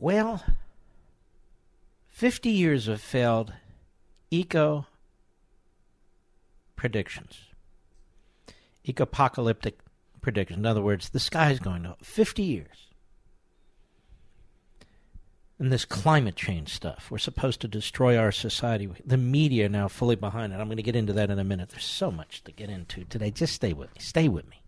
well, 50 years of failed eco predictions, eco-apocalyptic predictions. In other words, the sky is going to 50 years. And this climate change stuff, we're supposed to destroy our society. The media are now fully behind it. I'm going to get into that in a minute. There's so much to get into today. Just stay with me. Stay with me.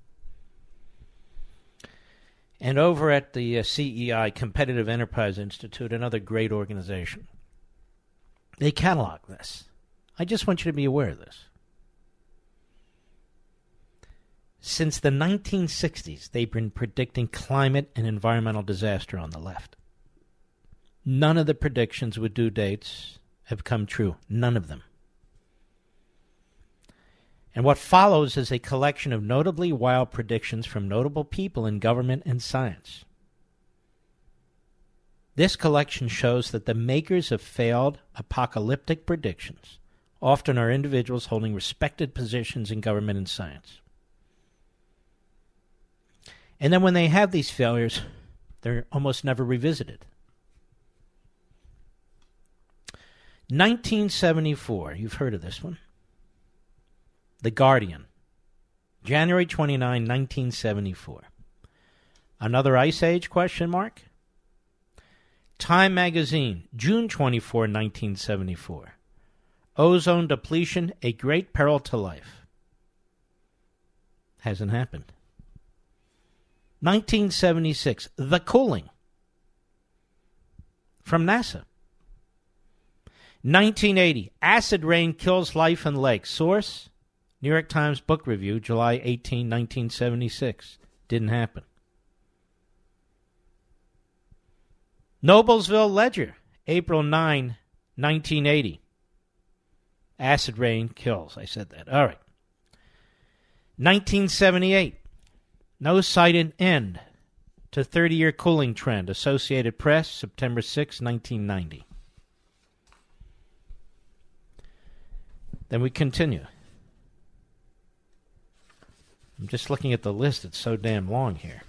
And over at the uh, CEI, Competitive Enterprise Institute, another great organization, they catalog this. I just want you to be aware of this. Since the 1960s, they've been predicting climate and environmental disaster on the left. None of the predictions with due dates have come true. None of them. And what follows is a collection of notably wild predictions from notable people in government and science. This collection shows that the makers of failed apocalyptic predictions often are individuals holding respected positions in government and science. And then when they have these failures, they're almost never revisited. 1974, you've heard of this one. The Guardian, January 29, 1974. Another ice age question mark? Time magazine, June 24, 1974. Ozone depletion, a great peril to life. Hasn't happened. 1976, The Cooling from NASA. 1980, acid rain kills life in lakes. Source New York Times Book Review, July 18, 1976. Didn't happen. Noblesville Ledger, April 9, 1980. Acid rain kills. I said that. All right. 1978. No sighted end to 30 year cooling trend. Associated Press, September 6, 1990. Then we continue. I'm just looking at the list. It's so damn long here.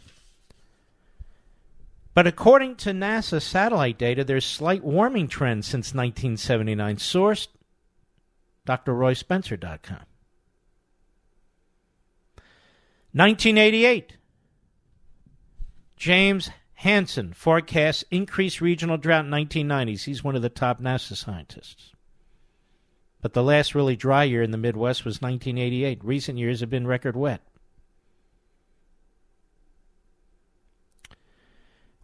But according to NASA satellite data, there's slight warming trend since 1979. Sourced drroyspencer.com. 1988. James Hansen forecasts increased regional drought in 1990s. He's one of the top NASA scientists. But the last really dry year in the Midwest was 1988. Recent years have been record wet.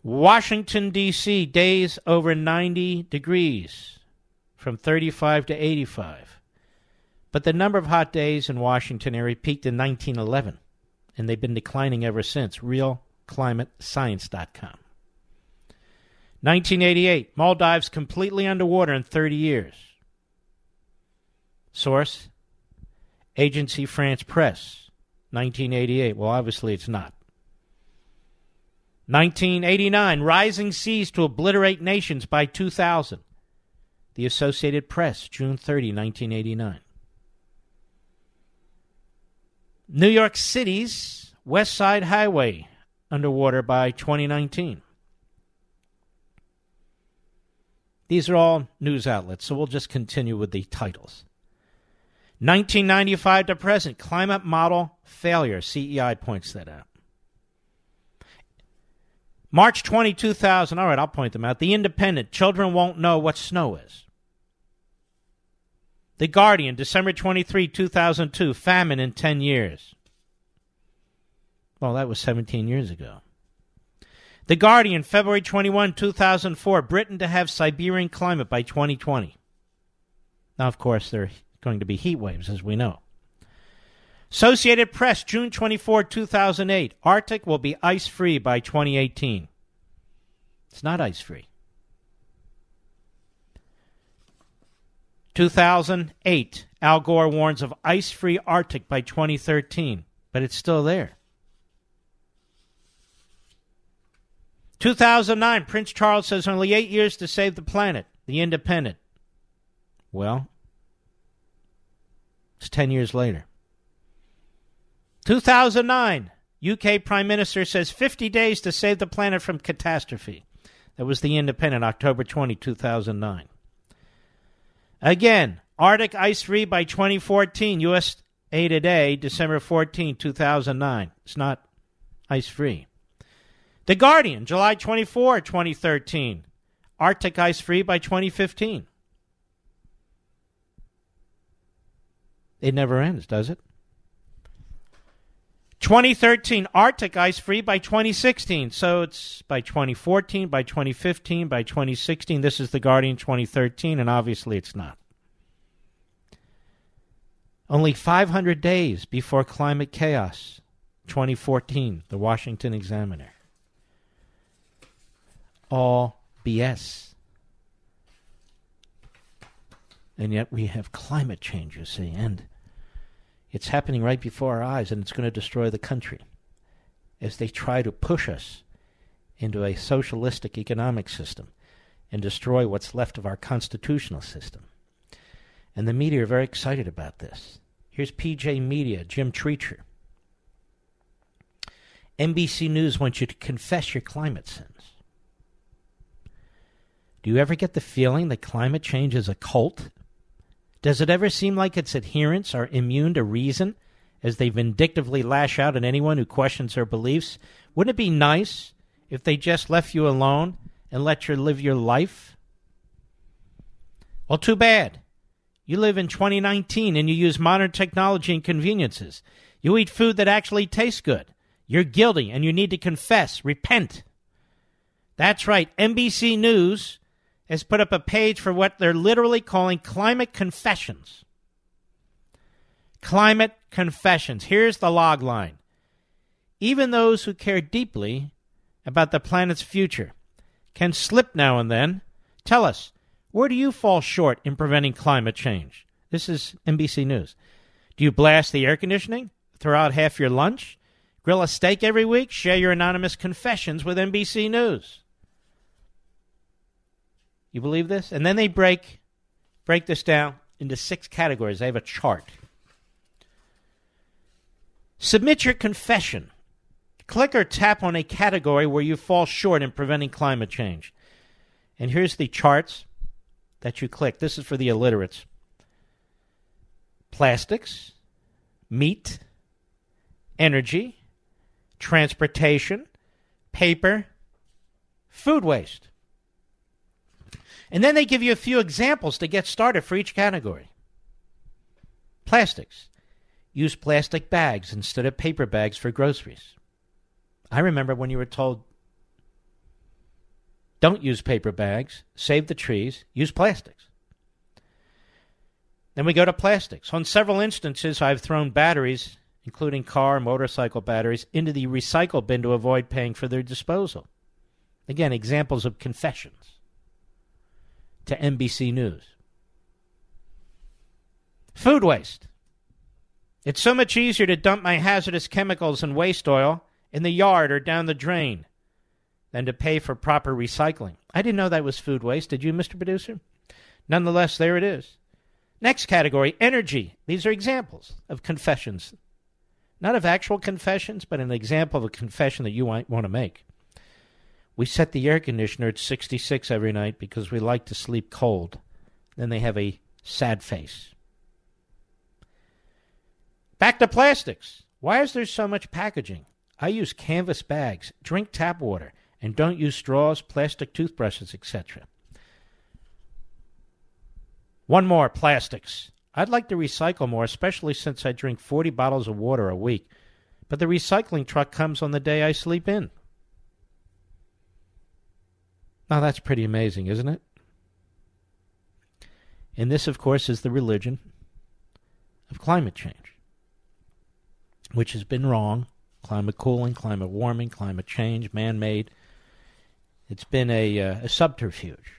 Washington, D.C., days over 90 degrees from 35 to 85. But the number of hot days in Washington area peaked in 1911, and they've been declining ever since. RealClimateScience.com. 1988, Maldives completely underwater in 30 years. Source, Agency France Press, 1988. Well, obviously it's not. 1989, rising seas to obliterate nations by 2000. The Associated Press, June 30, 1989. New York City's West Side Highway underwater by 2019. These are all news outlets, so we'll just continue with the titles. 1995 to present, climate model failure. CEI points that out. March 20, 2000. All right, I'll point them out. The Independent. Children won't know what snow is. The Guardian, December 23, 2002, famine in 10 years. Well, that was 17 years ago. The Guardian, February 21, 2004, Britain to have Siberian climate by 2020. Now, of course, there are going to be heat waves, as we know. Associated Press, June 24, 2008, Arctic will be ice free by 2018. It's not ice free. 2008, Al Gore warns of ice free Arctic by 2013, but it's still there. 2009, Prince Charles says only eight years to save the planet. The Independent. Well, it's 10 years later. 2009, UK Prime Minister says 50 days to save the planet from catastrophe. That was The Independent, October 20, 2009. Again, Arctic ice free by 2014. USA Today, December 14, 2009. It's not ice free. The Guardian, July 24, 2013. Arctic ice free by 2015. It never ends, does it? 2013, Arctic ice free by 2016. So it's by 2014, by 2015, by 2016. This is The Guardian 2013, and obviously it's not. Only 500 days before climate chaos, 2014, The Washington Examiner. All BS. And yet we have climate change, you see, and it's happening right before our eyes, and it's going to destroy the country as they try to push us into a socialistic economic system and destroy what's left of our constitutional system. And the media are very excited about this. Here's PJ Media, Jim Treacher. NBC News wants you to confess your climate sins. Do you ever get the feeling that climate change is a cult does it ever seem like its adherents are immune to reason as they vindictively lash out at anyone who questions their beliefs? Wouldn't it be nice if they just left you alone and let you live your life? Well, too bad. You live in 2019 and you use modern technology and conveniences. You eat food that actually tastes good. You're guilty and you need to confess, repent. That's right. NBC News has put up a page for what they're literally calling climate confessions. Climate confessions. Here's the log line. Even those who care deeply about the planet's future can slip now and then. Tell us, where do you fall short in preventing climate change? This is NBC News. Do you blast the air conditioning? Throw out half your lunch? Grill a steak every week? Share your anonymous confessions with NBC News. You believe this? And then they break break this down into six categories. They have a chart. Submit your confession. Click or tap on a category where you fall short in preventing climate change. And here's the charts that you click. This is for the illiterates plastics, meat, energy, transportation, paper, food waste. And then they give you a few examples to get started for each category. Plastics. Use plastic bags instead of paper bags for groceries. I remember when you were told, don't use paper bags, save the trees, use plastics. Then we go to plastics. On several instances, I've thrown batteries, including car, and motorcycle batteries, into the recycle bin to avoid paying for their disposal. Again, examples of confessions to NBC News. Food waste. It's so much easier to dump my hazardous chemicals and waste oil in the yard or down the drain than to pay for proper recycling. I didn't know that was food waste. Did you, Mr. Producer? Nonetheless, there it is. Next category energy. These are examples of confessions. Not of actual confessions, but an example of a confession that you might want to make. We set the air conditioner at 66 every night because we like to sleep cold. Then they have a sad face. Back to plastics. Why is there so much packaging? I use canvas bags, drink tap water, and don't use straws, plastic toothbrushes, etc. One more plastics. I'd like to recycle more, especially since I drink 40 bottles of water a week. But the recycling truck comes on the day I sleep in. Now, that's pretty amazing, isn't it? And this, of course, is the religion of climate change, which has been wrong. Climate cooling, climate warming, climate change, man made. It's been a, uh, a subterfuge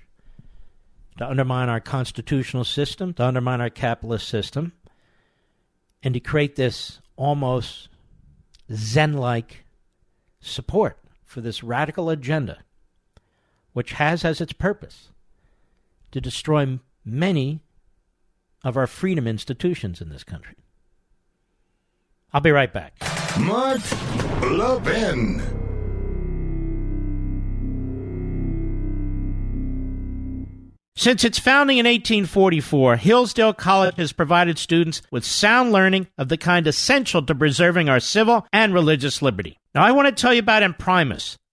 to undermine our constitutional system, to undermine our capitalist system, and to create this almost Zen like support for this radical agenda, which has as its purpose to destroy many of our freedom institutions in this country. I'll be right back. Mark Levin. Since its founding in 1844, Hillsdale College has provided students with sound learning of the kind essential to preserving our civil and religious liberty. Now, I want to tell you about Imprimis,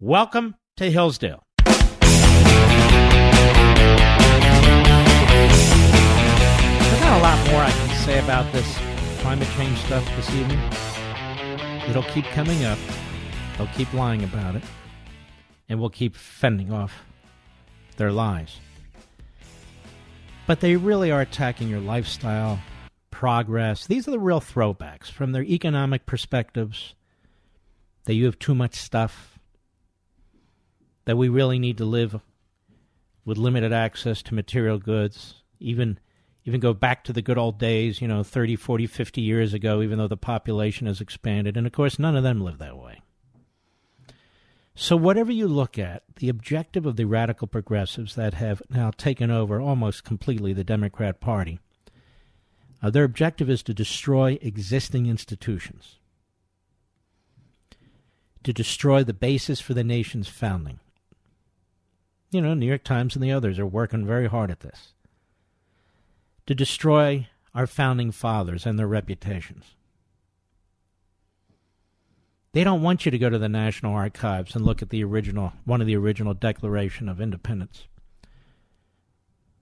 Welcome to Hillsdale. There's not a lot more I can say about this climate change stuff this evening. It'll keep coming up. They'll keep lying about it. And we'll keep fending off their lies. But they really are attacking your lifestyle, progress. These are the real throwbacks from their economic perspectives that you have too much stuff, that we really need to live with limited access to material goods, even even go back to the good old days, you know, 30, 40, 50 years ago, even though the population has expanded. And of course, none of them live that way. So, whatever you look at, the objective of the radical progressives that have now taken over almost completely the Democrat Party, uh, their objective is to destroy existing institutions, to destroy the basis for the nation's founding. You know, New York Times and the others are working very hard at this to destroy our founding fathers and their reputations. They don't want you to go to the National Archives and look at the original, one of the original Declaration of Independence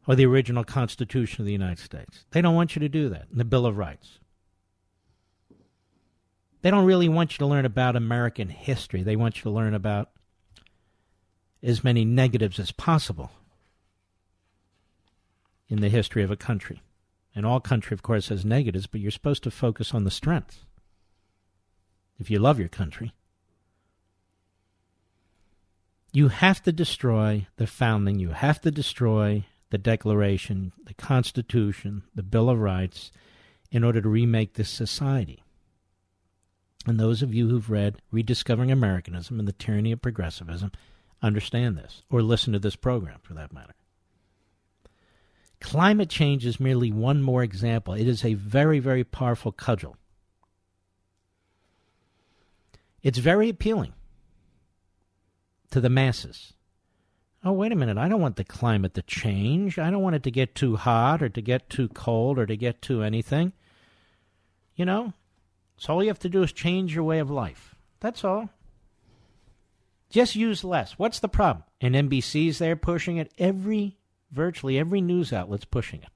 or the original Constitution of the United States. They don't want you to do that, the Bill of Rights. They don't really want you to learn about American history. They want you to learn about as many negatives as possible in the history of a country. And all country, of course, has negatives, but you're supposed to focus on the strengths if you love your country. You have to destroy the founding, you have to destroy the Declaration, the Constitution, the Bill of Rights in order to remake this society. And those of you who've read Rediscovering Americanism and the Tyranny of Progressivism understand this, or listen to this program for that matter. Climate change is merely one more example. It is a very, very powerful cudgel. It's very appealing to the masses. Oh, wait a minute. I don't want the climate to change. I don't want it to get too hot or to get too cold or to get too anything. You know, so all you have to do is change your way of life. That's all. Just use less. What's the problem? And NBC's there pushing it. Every Virtually every news outlet's pushing it.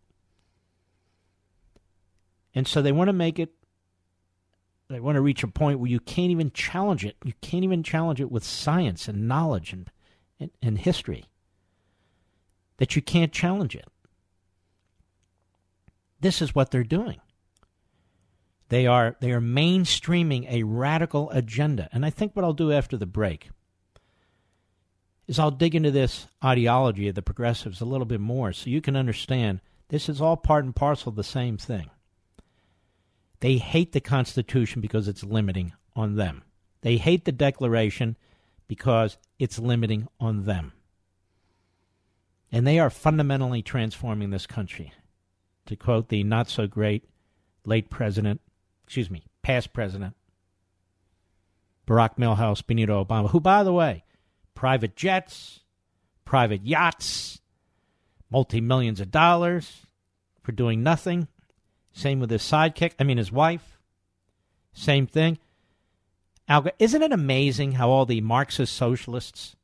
And so they want to make it, they want to reach a point where you can't even challenge it. You can't even challenge it with science and knowledge and, and, and history. That you can't challenge it. This is what they're doing. They are they are mainstreaming a radical agenda. And I think what I'll do after the break is I'll dig into this ideology of the progressives a little bit more so you can understand this is all part and parcel of the same thing. They hate the Constitution because it's limiting on them. They hate the Declaration because it's limiting on them. And they are fundamentally transforming this country. To quote the not so great late president, excuse me, past president, Barack Milhouse Benito Obama, who, by the way, private jets, private yachts, multi millions of dollars for doing nothing. Same with his sidekick, I mean, his wife. Same thing. Isn't it amazing how all the Marxist socialists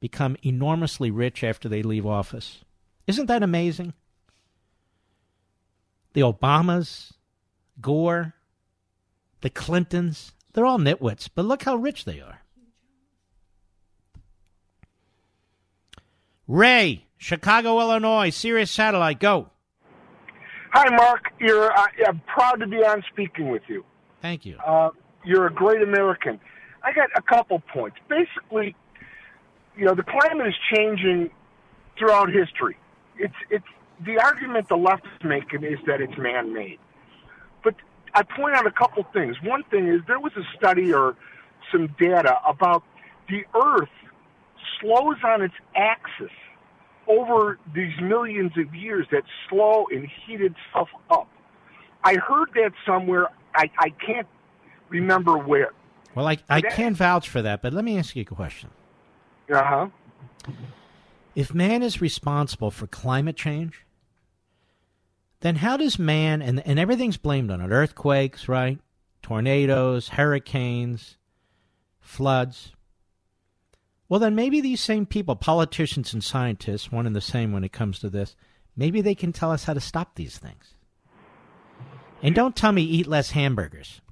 become enormously rich after they leave office? Isn't that amazing? The Obamas, Gore, the Clintons, they're all nitwits, but look how rich they are. Ray, Chicago, Illinois, Sirius Satellite, go. Hi, Mark. You're uh, I'm proud to be on speaking with you. Thank you. Uh, you're a great American. I got a couple points. Basically, you know, the climate is changing throughout history. It's it's the argument the left is making is that it's man-made. But I point out a couple things. One thing is there was a study or some data about the Earth slows on its axis over these millions of years that slow and heat itself up. I heard that somewhere. I, I can't remember where. Well, I, I can't vouch for that, but let me ask you a question. Uh huh. If man is responsible for climate change, then how does man, and, and everything's blamed on it earthquakes, right? Tornadoes, hurricanes, floods. Well, then maybe these same people, politicians and scientists, one and the same when it comes to this, maybe they can tell us how to stop these things. And don't tell me eat less hamburgers.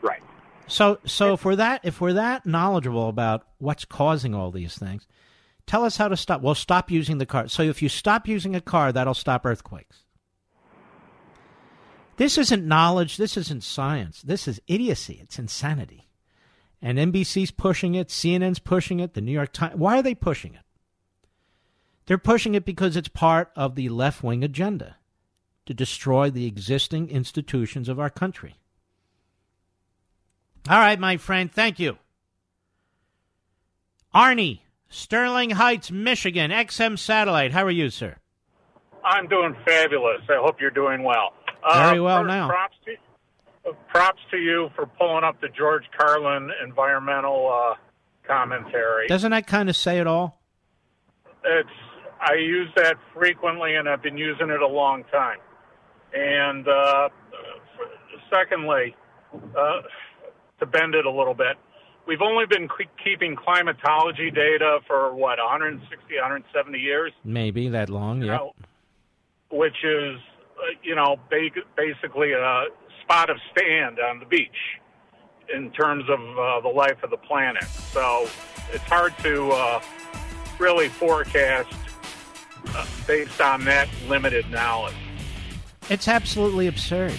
Right. So, so if we're that if we're that knowledgeable about what's causing all these things, tell us how to stop. Well, stop using the car. So if you stop using a car, that'll stop earthquakes. This isn't knowledge. This isn't science. This is idiocy. It's insanity. And NBC's pushing it. CNN's pushing it. The New York Times. Why are they pushing it? They're pushing it because it's part of the left wing agenda to destroy the existing institutions of our country. All right, my friend, thank you. Arnie, Sterling Heights, Michigan, XM Satellite. How are you, sir? I'm doing fabulous. I hope you're doing well. Very well now. Props to, uh, props to you for pulling up the George Carlin environmental uh, commentary. Doesn't that kind of say it all? It's I use that frequently, and I've been using it a long time. And uh, secondly, uh, to bend it a little bit, we've only been keeping climatology data for what 160, 170 years, Maybe that long, you yeah. know, which is uh, you know basically a spot of stand on the beach in terms of uh, the life of the planet. So it's hard to uh, really forecast uh, based on that limited knowledge. It's absolutely absurd.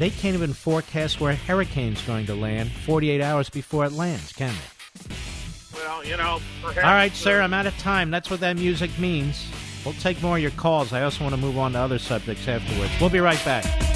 They can't even forecast where a hurricane's going to land 48 hours before it lands, can they? Well, you know, perhaps. All right, sir, I'm out of time. That's what that music means. We'll take more of your calls. I also want to move on to other subjects afterwards. We'll be right back.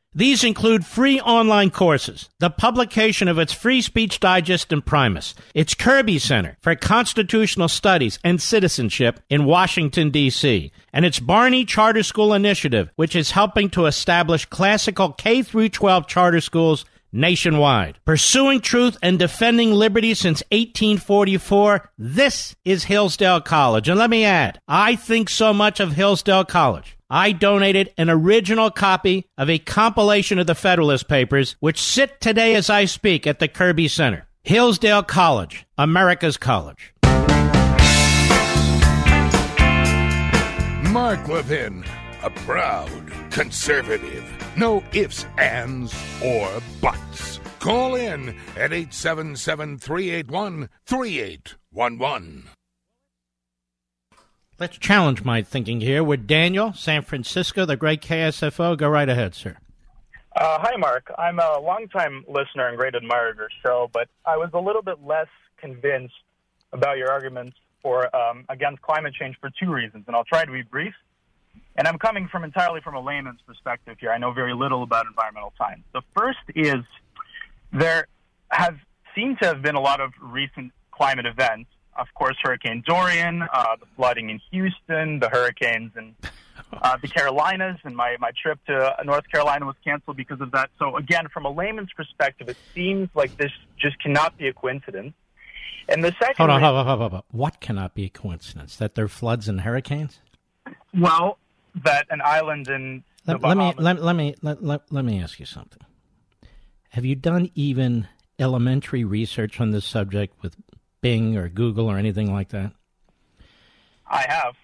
These include free online courses, the publication of its Free Speech Digest Imprimis, its Kirby Center for Constitutional Studies and Citizenship in Washington, D.C., and its Barney Charter School Initiative, which is helping to establish classical K 12 charter schools nationwide. Pursuing truth and defending liberty since 1844, this is Hillsdale College. And let me add, I think so much of Hillsdale College I donated an original copy of a compilation of the Federalist Papers, which sit today as I speak at the Kirby Center. Hillsdale College, America's college. Mark Levin, a proud conservative. No ifs, ands, or buts. Call in at 877 381 3811. Let's challenge my thinking here with Daniel, San Francisco, the great KSFO. Go right ahead, sir. Uh, hi, Mark. I'm a longtime listener and great admirer of your show, but I was a little bit less convinced about your arguments for um, against climate change for two reasons, and I'll try to be brief. And I'm coming from entirely from a layman's perspective here. I know very little about environmental science. The first is there have seemed to have been a lot of recent climate events of course, Hurricane Dorian, uh, the flooding in Houston, the hurricanes in uh, the Carolinas, and my, my trip to North Carolina was canceled because of that. So, again, from a layman's perspective, it seems like this just cannot be a coincidence. And the second. Hold on, hold on, hold on, hold on. What cannot be a coincidence? That there are floods and hurricanes? Well, that an island in. Let, let me let, let me let, let, let me ask you something. Have you done even elementary research on this subject with Bing or Google or anything like that? I have.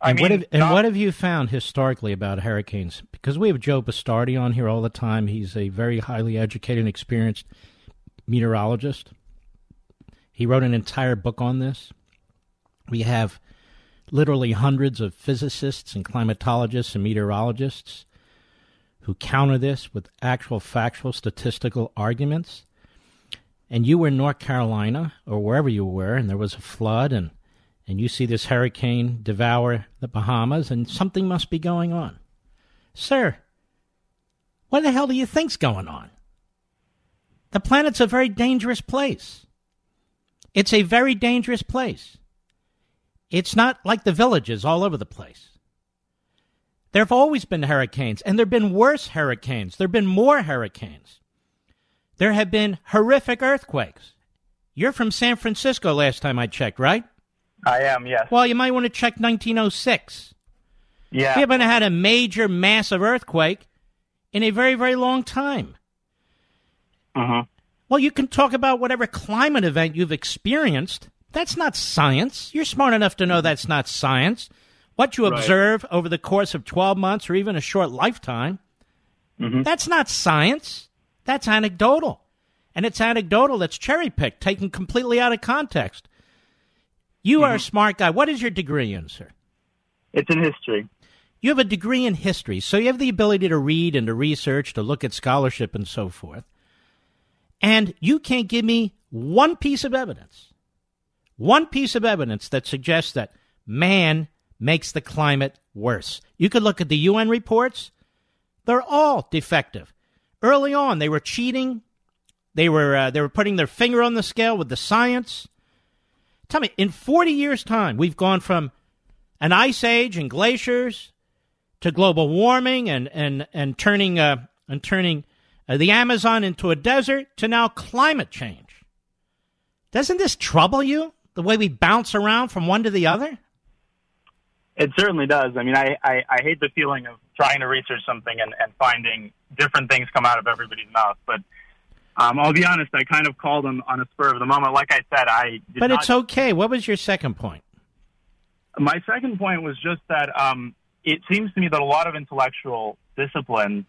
I and mean, what have, and not, what have you found historically about hurricanes? Because we have Joe Bastardi on here all the time. He's a very highly educated and experienced meteorologist. He wrote an entire book on this. We have literally hundreds of physicists and climatologists and meteorologists who counter this with actual factual statistical arguments and you were in North Carolina or wherever you were, and there was a flood, and and you see this hurricane devour the Bahamas, and something must be going on, sir. What the hell do you think's going on? The planet's a very dangerous place. It's a very dangerous place. It's not like the villages all over the place. There have always been hurricanes, and there have been worse hurricanes. There have been more hurricanes. There have been horrific earthquakes. You're from San Francisco last time I checked, right? I am, yes. Well, you might want to check 1906. Yeah. We haven't had a major, massive earthquake in a very, very long time. Uh-huh. Well, you can talk about whatever climate event you've experienced. That's not science. You're smart enough to know that's not science. What you Right. observe over the course of 12 months or even a short lifetime, Mhm. that's not science. That's anecdotal. And it's anecdotal that's cherry picked, taken completely out of context. You are a mm-hmm. smart guy. What is your degree in, sir? It's in history. You have a degree in history, so you have the ability to read and to research, to look at scholarship and so forth. And you can't give me one piece of evidence, one piece of evidence that suggests that man makes the climate worse. You could look at the UN reports, they're all defective. Early on, they were cheating. They were uh, they were putting their finger on the scale with the science. Tell me, in 40 years' time, we've gone from an ice age and glaciers to global warming and and and turning uh, and turning uh, the Amazon into a desert to now climate change. Doesn't this trouble you? The way we bounce around from one to the other? It certainly does. I mean, I, I, I hate the feeling of trying to research something and, and finding different things come out of everybody's mouth. But um, I'll be honest, I kind of called them on a spur of the moment. Like I said, I did But not, it's okay. What was your second point? my second point was just that um, it seems to me that a lot of intellectual disciplines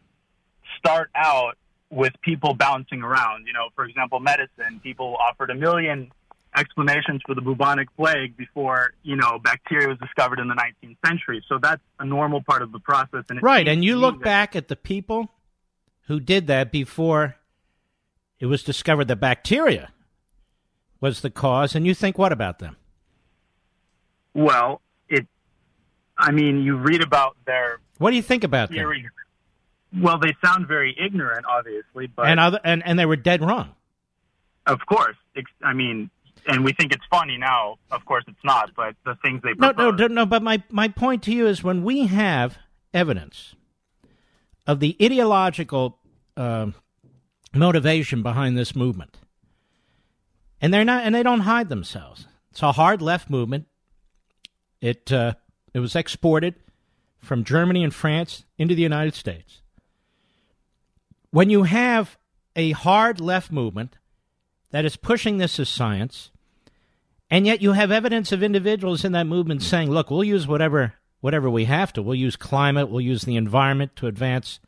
start out with people bouncing around. You know, for example, medicine. People offered a million explanations for the bubonic plague before you know bacteria was discovered in the 19th century. So that's a normal part of the process. And Right, and you look that- back at the people who did that before it was discovered that bacteria was the cause, and you think what about them? Well, it. I mean, you read about their What do you think about them? Well, they sound very ignorant, obviously, but and other and, and they were dead wrong. of course, I mean, and we think it's funny now. Of course, it's not. But the things they No, propose, no, no, no. But my my point to you is when we have evidence of the ideological um motivation behind this movement, and they're not, and they don't hide themselves. It's a hard left movement. It uh, it was exported from Germany and France into the United States. When you have a hard left movement that is pushing this as science, and yet you have evidence of individuals in that movement saying, look, we'll use whatever whatever we have to. We'll use climate, we'll use the environment to advance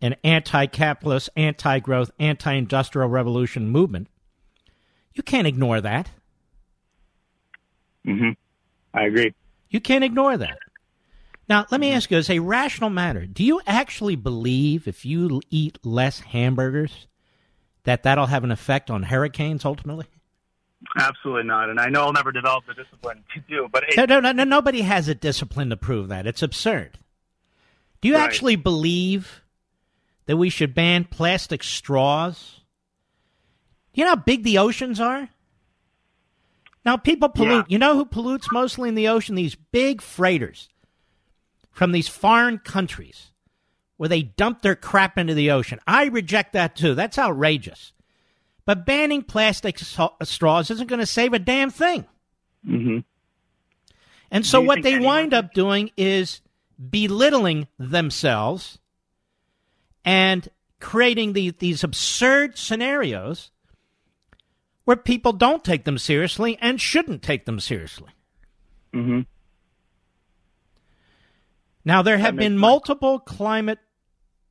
an anti-capitalist, anti-growth, anti-industrial revolution movement. You can't ignore that. hmm I agree. You can't ignore that. Now, let me ask you as a rational matter, do you actually believe if you eat less hamburgers that that'll have an effect on hurricanes ultimately? Absolutely not. And I know I'll never develop the discipline to do. But it, No, no, no, no, nobody has a discipline to prove that. It's absurd. Do you Right. actually believe that we should ban plastic straws? You know how big the oceans are? Now, people pollute. Yeah. You know who pollutes mostly in the ocean? These big freighters from these foreign countries where they dump their crap into the ocean. I reject that too. That's outrageous. But banning plastic so- straws isn't going to save a damn thing. hmm And so what they wind up doing is belittling themselves and creating the, these absurd scenarios where people don't take them seriously and shouldn't take them seriously. hmm Now, there have been sense. multiple climate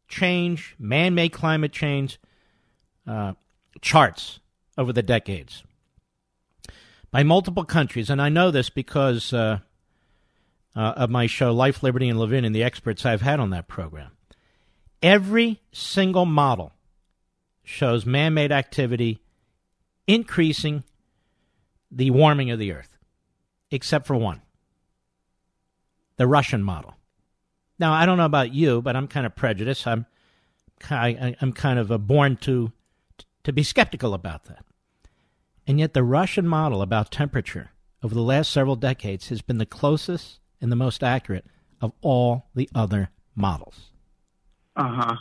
change, man made climate change uh, charts over the decades by multiple countries. And I know this because uh, uh, of my show, Life, Liberty, and Levin, and the experts I've had on that program. Every single model shows man made activity increasing the warming of the earth, except for one the Russian model. Now, I don't know about you, but I'm kind of prejudiced. I'm, I, I'm kind of born to to be skeptical about that. And yet, the Russian model about temperature over the last several decades has been the closest and the most accurate of all the other models. Uh huh.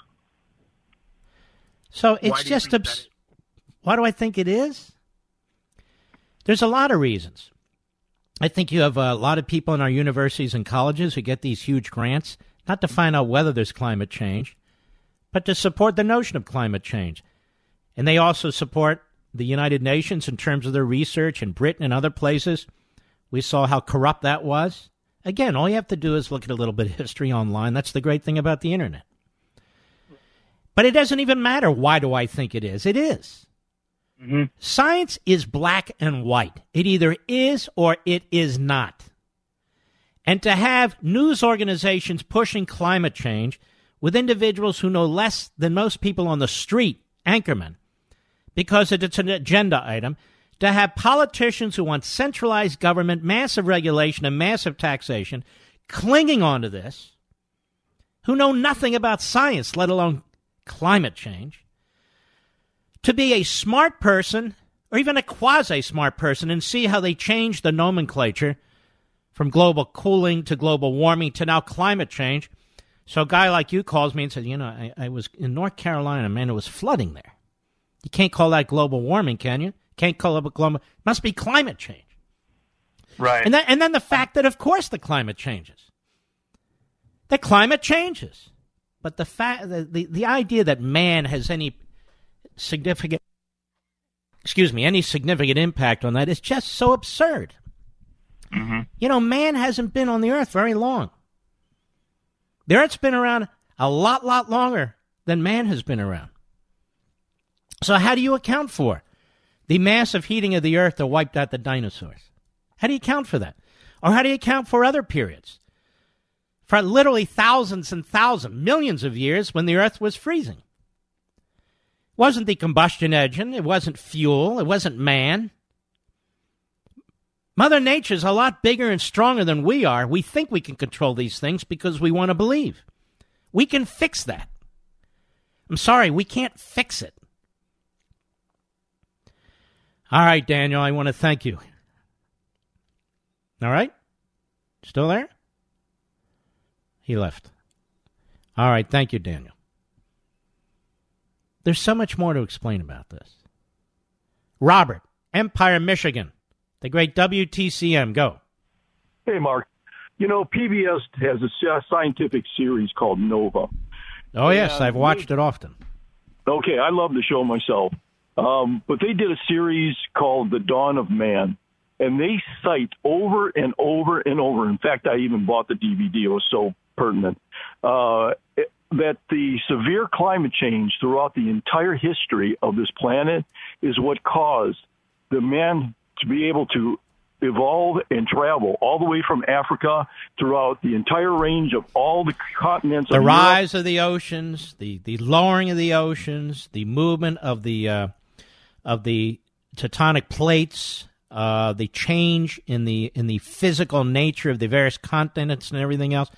So it's Why just abs- why do I think it is? There's a lot of reasons. I think you have a lot of people in our universities and colleges who get these huge grants not to find out whether there's climate change, but to support the notion of climate change. And they also support the United Nations in terms of their research in Britain and other places. We saw how corrupt that was. Again, all you have to do is look at a little bit of history online. That's the great thing about the internet. But it doesn't even matter why do I think it is. It is. Mhm. Science is black and white. It either is or it is not. And to have news organizations pushing climate change with individuals who know less than most people on the street, anchormen, because it's an agenda item, to have politicians who want centralized government, massive regulation, and massive taxation clinging onto this, who know nothing about science, let alone climate change, to be a smart person or even a quasi smart person and see how they change the nomenclature from global cooling to global warming to now climate change. So a guy like you calls me and says, You know, I, I was in North Carolina, man, it was flooding there. You can't call that global warming, can you? Can't call it global. Must be climate change. Right. And then, and then the fact that, of course, the climate changes. The climate changes. But the, fact, the, the, the idea that man has any significant, excuse me, any significant impact on that is just so absurd. Mm-hmm. You know, man hasn't been on the earth very long. The earth's been around a lot, lot longer than man has been around. So, how do you account for the massive heating of the earth that wiped out the dinosaurs? How do you account for that? Or how do you account for other periods? For literally thousands and thousands, millions of years when the earth was freezing. It wasn't the combustion engine, it wasn't fuel, it wasn't man. Mother Nature's a lot bigger and stronger than we are. We think we can control these things because we want to believe. We can fix that. I'm sorry, we can't fix it. All right, Daniel, I want to thank you. All right? Still there? He left. All right, thank you, Daniel. There's so much more to explain about this. Robert, Empire, Michigan, the great WTCM. Go. Hey, Mark. You know, PBS has a scientific series called Nova. Oh, yes, I've watched it often. Okay, I love the show myself. Um, but they did a series called The Dawn of Man, and they cite over and over and over. In fact, I even bought the DVD. It was so pertinent. Uh, that the severe climate change throughout the entire history of this planet is what caused the man to be able to evolve and travel all the way from Africa throughout the entire range of all the continents. The rise Europe. of the oceans, the, the lowering of the oceans, the movement of the uh, of the tectonic plates, uh, the change in the in the physical nature of the various continents and everything else.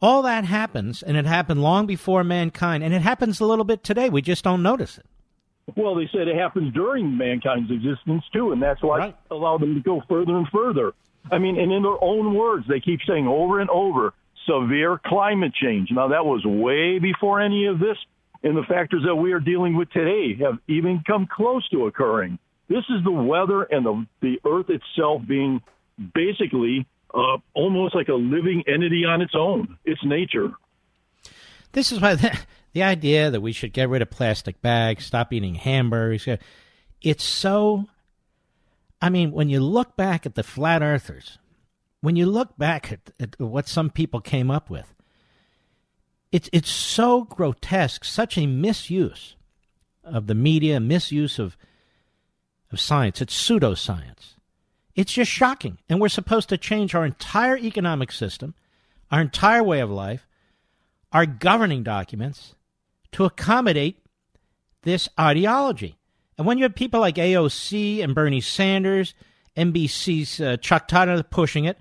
All that happens, and it happened long before mankind, and it happens a little bit today. We just don't notice it. Well, they said it happens during mankind's existence too, and that's why right. allowed them to go further and further. I mean, and in their own words, they keep saying over and over, severe climate change. Now, that was way before any of this, and the factors that we are dealing with today have even come close to occurring. This is the weather and the the Earth itself being basically uh, almost like a living entity on its own. It's nature. This is why the, the idea that we should get rid of plastic bags, stop eating hamburgers, uh, it's so. I mean, when you look back at the flat earthers, when you look back at, at what some people came up with, it's it's so grotesque, such a misuse of the media, misuse of of science. It's pseudoscience. It's just shocking. And we're supposed to change our entire economic system, our entire way of life, our governing documents to accommodate this ideology. And when you have people like AOC and Bernie Sanders, NBC's uh, Chuck Todd pushing it,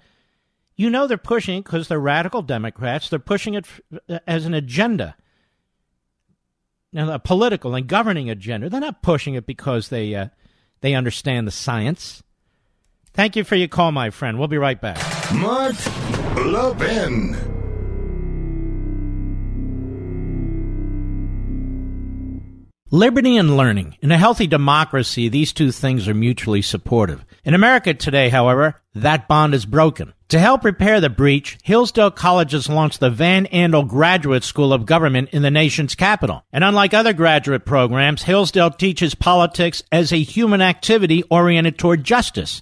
you know they're pushing it because they're radical Democrats. They're pushing it f- as an agenda, now a political and governing agenda. They're not pushing it because they uh, they understand the science. Thank you for your call, my friend. We'll be right back. Mark Levin. Liberty and learning. In a healthy democracy, these two things are mutually supportive. In America today, however, that bond is broken. To help repair the breach, Hillsdale College has launched the Van Andel Graduate School of Government in the nation's capital. And unlike other graduate programs, Hillsdale teaches politics as a human activity oriented toward justice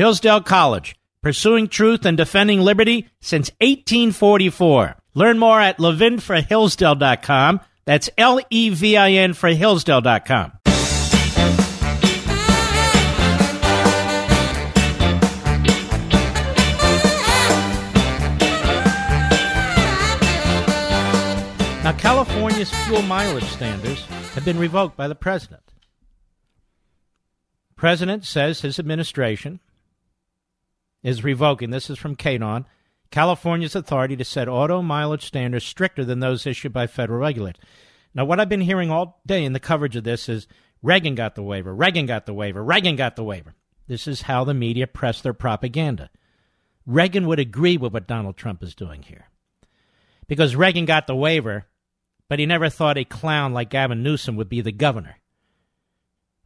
Hillsdale College, pursuing truth and defending liberty since 1844. Learn more at levinforhillsdale.com. That's L E V I N for Hillsdale.com. Now, California's fuel mileage standards have been revoked by the president. President says his administration is revoking, this is from KANON, California's authority to set auto mileage standards stricter than those issued by federal regulators. Now, what I've been hearing all day in the coverage of this is Reagan got the waiver, Reagan got the waiver, Reagan got the waiver. This is how the media press their propaganda. Reagan would agree with what Donald Trump is doing here. Because Reagan got the waiver, but he never thought a clown like Gavin Newsom would be the governor,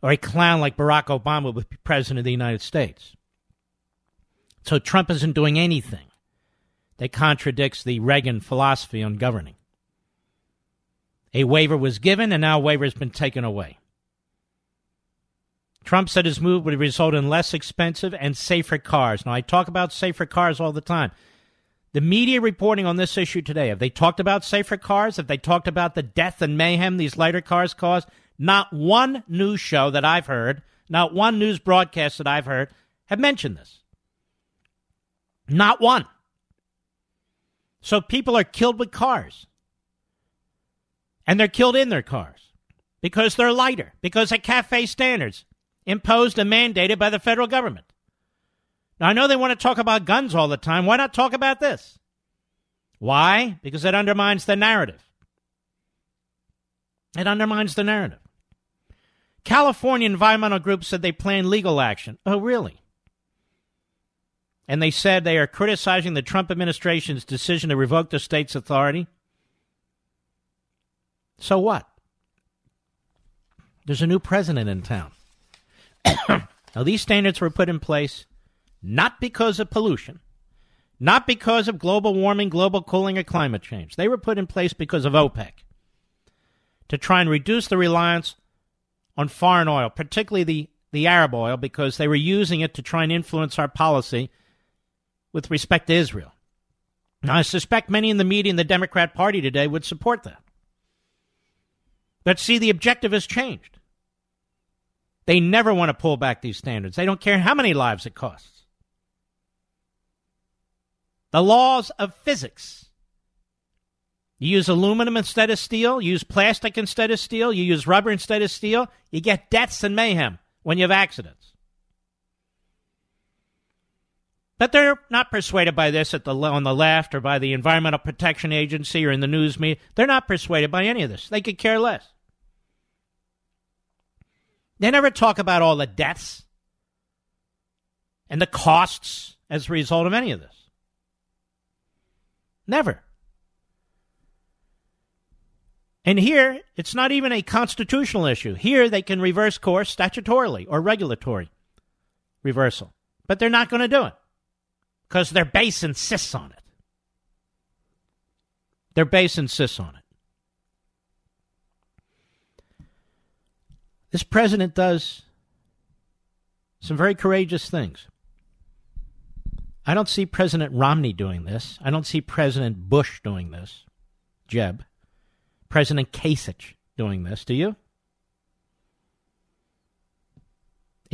or a clown like Barack Obama would be president of the United States. So Trump isn't doing anything that contradicts the Reagan philosophy on governing. A waiver was given, and now a waiver has been taken away. Trump said his move would result in less expensive and safer cars. Now, I talk about safer cars all the time. The media reporting on this issue today, have they talked about safer cars? Have they talked about the death and mayhem these lighter cars cause? Not one news show that I've heard, not one news broadcast that I've heard have mentioned this. Not one. So people are killed with cars. And they're killed in their cars because they're lighter, because of CAFE standards imposed and mandated by the federal government. Now, I know they want to talk about guns all the time. Why not talk about this? Why? Because it undermines the narrative. It undermines the narrative. California environmental groups said they plan legal action. Oh, really? And they said they are criticizing the Trump administration's decision to revoke the state's authority. So what? There's a new president in town. now, these standards were put in place not because of pollution, not because of global warming, global cooling, or climate change. They were put in place because of OPEC to try and reduce the reliance on foreign oil, particularly the, the Arab oil, because they were using it to try and influence our policy with respect to Israel. Now, I suspect many in the media and the Democrat Party today would support that. But see, the objective has changed. They never want to pull back these standards. They don't care how many lives it costs. The laws of physics. You use aluminum instead of steel, you use plastic instead of steel, you use rubber instead of steel, you get deaths and mayhem when you have accidents. But they're not persuaded by this at the on the left or by the Environmental Protection Agency or in the news media. They're not persuaded by any of this. They could care less. They never talk about all the deaths and the costs as a result of any of this. Never. And here, it's not even a constitutional issue. Here, they can reverse course statutorily or regulatory reversal. But they're not going to do it because their base insists on it. Their base insists on it. This president does some very courageous things. I don't see President Romney doing this. I don't see President Bush doing this. Jeb. President Kasich doing this. Do you?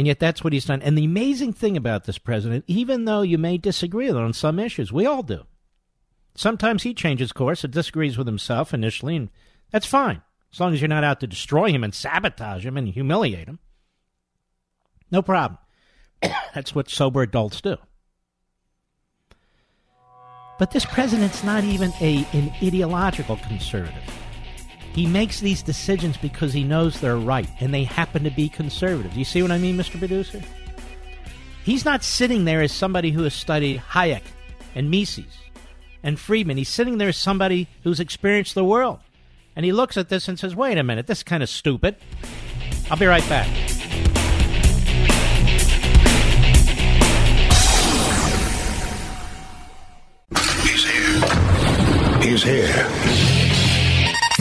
And yet that's what he's done. And the amazing thing about this president, even though you may disagree with him on some issues, we all do. Sometimes he changes course and disagrees with himself initially, and that's fine. As long as you're not out to destroy him and sabotage him and humiliate him. No problem. That's what sober adults do. But this president's not even a, an ideological conservative. He makes these decisions because he knows they're right, and they happen to be conservative. Do You see what I mean, Mr. Producer? He's not sitting there as somebody who has studied Hayek and Mises and Friedman. He's sitting there as somebody who's experienced the world. And he looks at this and says, wait a minute, this is kind of stupid. I'll be right back. He's here. He's here.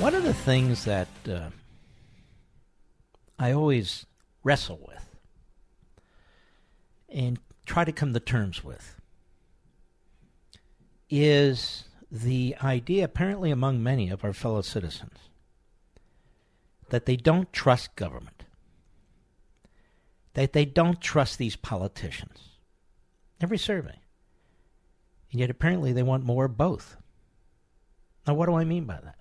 One of the things that uh, I always wrestle with and try to come to terms with is the idea, apparently among many of our fellow citizens, that they don't trust government, that they don't trust these politicians. Every survey. And yet apparently they want more of both. Now, what do I mean by that?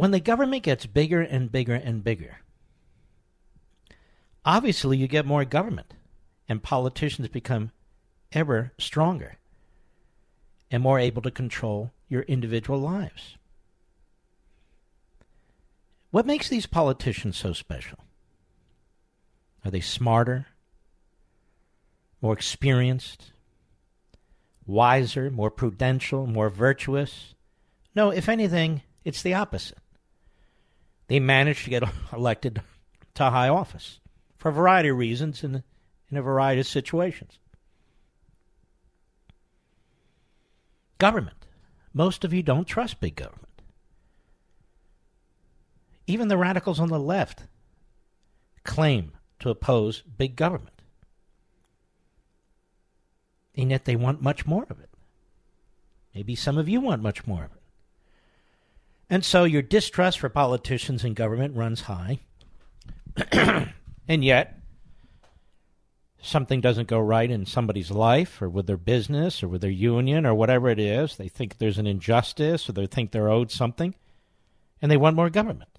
When the government gets bigger and bigger and bigger, obviously you get more government, and politicians become ever stronger and more able to control your individual lives. What makes these politicians so special? Are they smarter? more experienced, wiser, more prudential, more virtuous. No, if anything, it's the opposite. They managed to get elected to high office for a variety of reasons and in a variety of situations. Government. Most of you don't trust big government. Even the radicals on the left claim to oppose big government. And yet they want much more of it. Maybe some of you want much more of it. And so your distrust for politicians and government runs high. and yet, something doesn't go right in somebody's life or with their business or with their union or whatever it is. They think there's an injustice or they think they're owed something, and they want more government.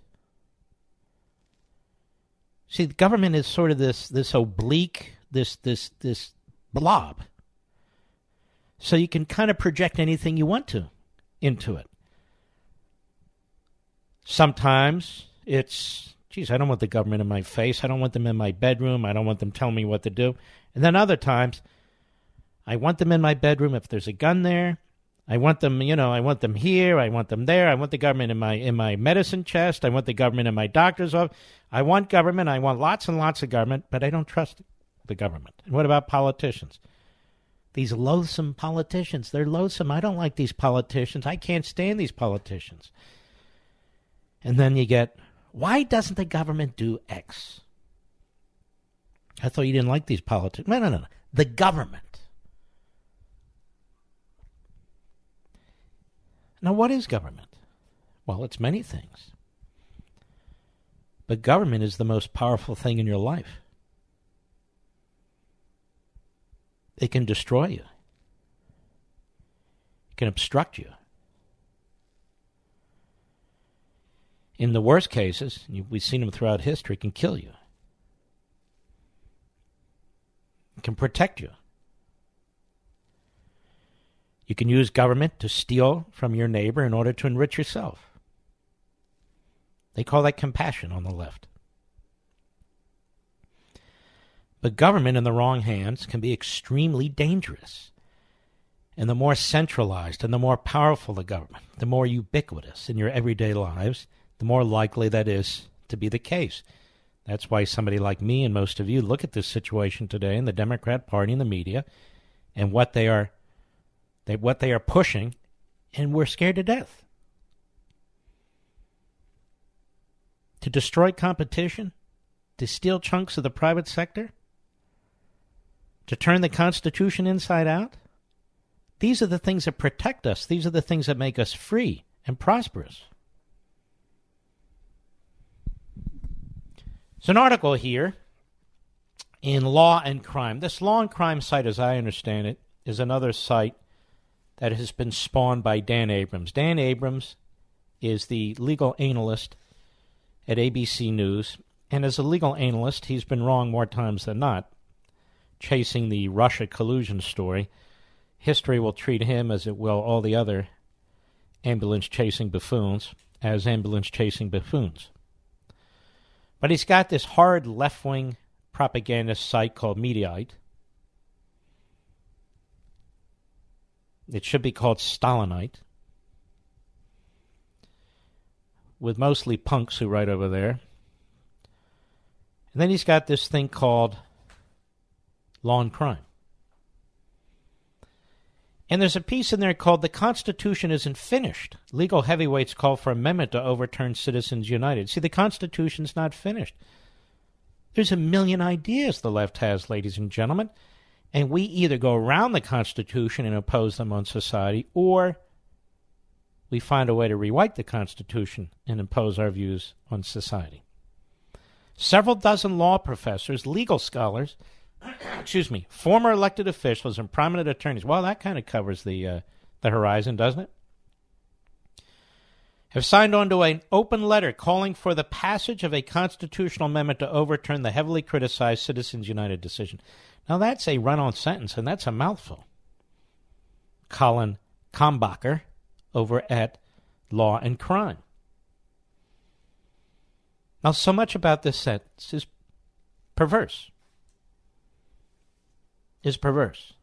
See, the government is sort of this this oblique, this this this blob. So you can kind of project anything you want to into it. Sometimes it's, geez, I don't want the government in my face. I don't want them in my bedroom. I don't want them telling me what to do. And then other times, I want them in my bedroom if there's a gun there. I want them, you know, I want them here. I want them there. I want the government in my in my medicine chest. I want the government in my doctor's office. I want government. I want lots and lots of government, but I don't trust the government. And what about politicians? These loathsome politicians. They're loathsome. I don't like these politicians. I can't stand these politicians. And then you get, why doesn't the government do X? I thought you didn't like these politics. No, no, no, no. The government. Now, what is government? Well, it's many things. But government is the most powerful thing in your life. It can destroy you, it can obstruct you. In the worst cases, we've seen them throughout history, can kill you. Can protect you. You can use government to steal from your neighbor in order to enrich yourself. They call that compassion on the left. But government in the wrong hands can be extremely dangerous. And the more centralized and the more powerful the government, the more ubiquitous in your everyday lives, the more likely that is to be the case. That's why somebody like me and most of you look at this situation today in the Democrat Party and the media and what they are they, what they are pushing, and we're scared to death. To destroy competition, to steal chunks of the private sector, to turn the Constitution inside out. These are the things that protect us. These are the things that make us free and prosperous. There's an article here in Law and Crime. This Law and Crime site, as I understand it, is another site that has been spawned by Dan Abrams. Dan Abrams is the legal analyst at ABC News, and as a legal analyst, he's been wrong more times than not, chasing the Russia collusion story. History will treat him as it will all the other ambulance chasing buffoons as ambulance chasing buffoons. But he's got this hard left wing propagandist site called Mediaite It should be called Stalinite, with mostly punks who write over there. And then he's got this thing called Law and Crime. And there's a piece in there called The Constitution Isn't Finished. Legal heavyweights call for amendment to overturn Citizens United. See, the Constitution's not finished. There's a million ideas the left has, ladies and gentlemen. And we either go around the Constitution and oppose them on society, or we find a way to rewrite the Constitution and impose our views on society. Several dozen law professors, legal scholars, excuse me, former elected officials, and prominent attorneys. Well, that kind of covers the uh, the horizon, doesn't it? Have signed on to an open letter calling for the passage of a constitutional amendment to overturn the heavily criticized Citizens United decision. Now, that's a run on sentence, and that's a mouthful. Colin Kalmbacher over at Law and Crime. Now, so much about this sentence is perverse. Is perverse.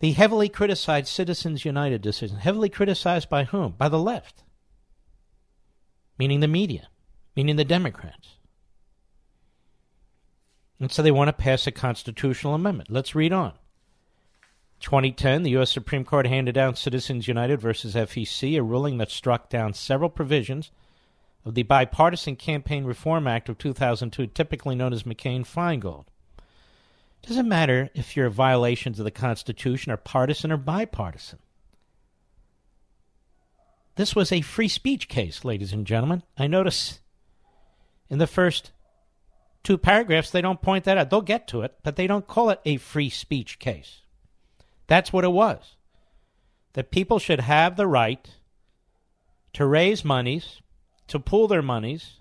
The heavily criticized Citizens United decision, heavily criticized by whom? By the left, meaning the media, meaning the Democrats. And so they want to pass a constitutional amendment. Let's read on. 2010, the U.S. Supreme Court handed down Citizens United versus FEC, a ruling that struck down several provisions of the Bipartisan Campaign Reform Act of 2002, typically known as McCain Feingold. Doesn't matter if your violations of the Constitution are partisan or bipartisan. This was a free speech case, ladies and gentlemen. I notice in the first two paragraphs they don't point that out. They'll get to it, but they don't call it a free speech case. That's what it was. That people should have the right to raise monies, to pool their monies,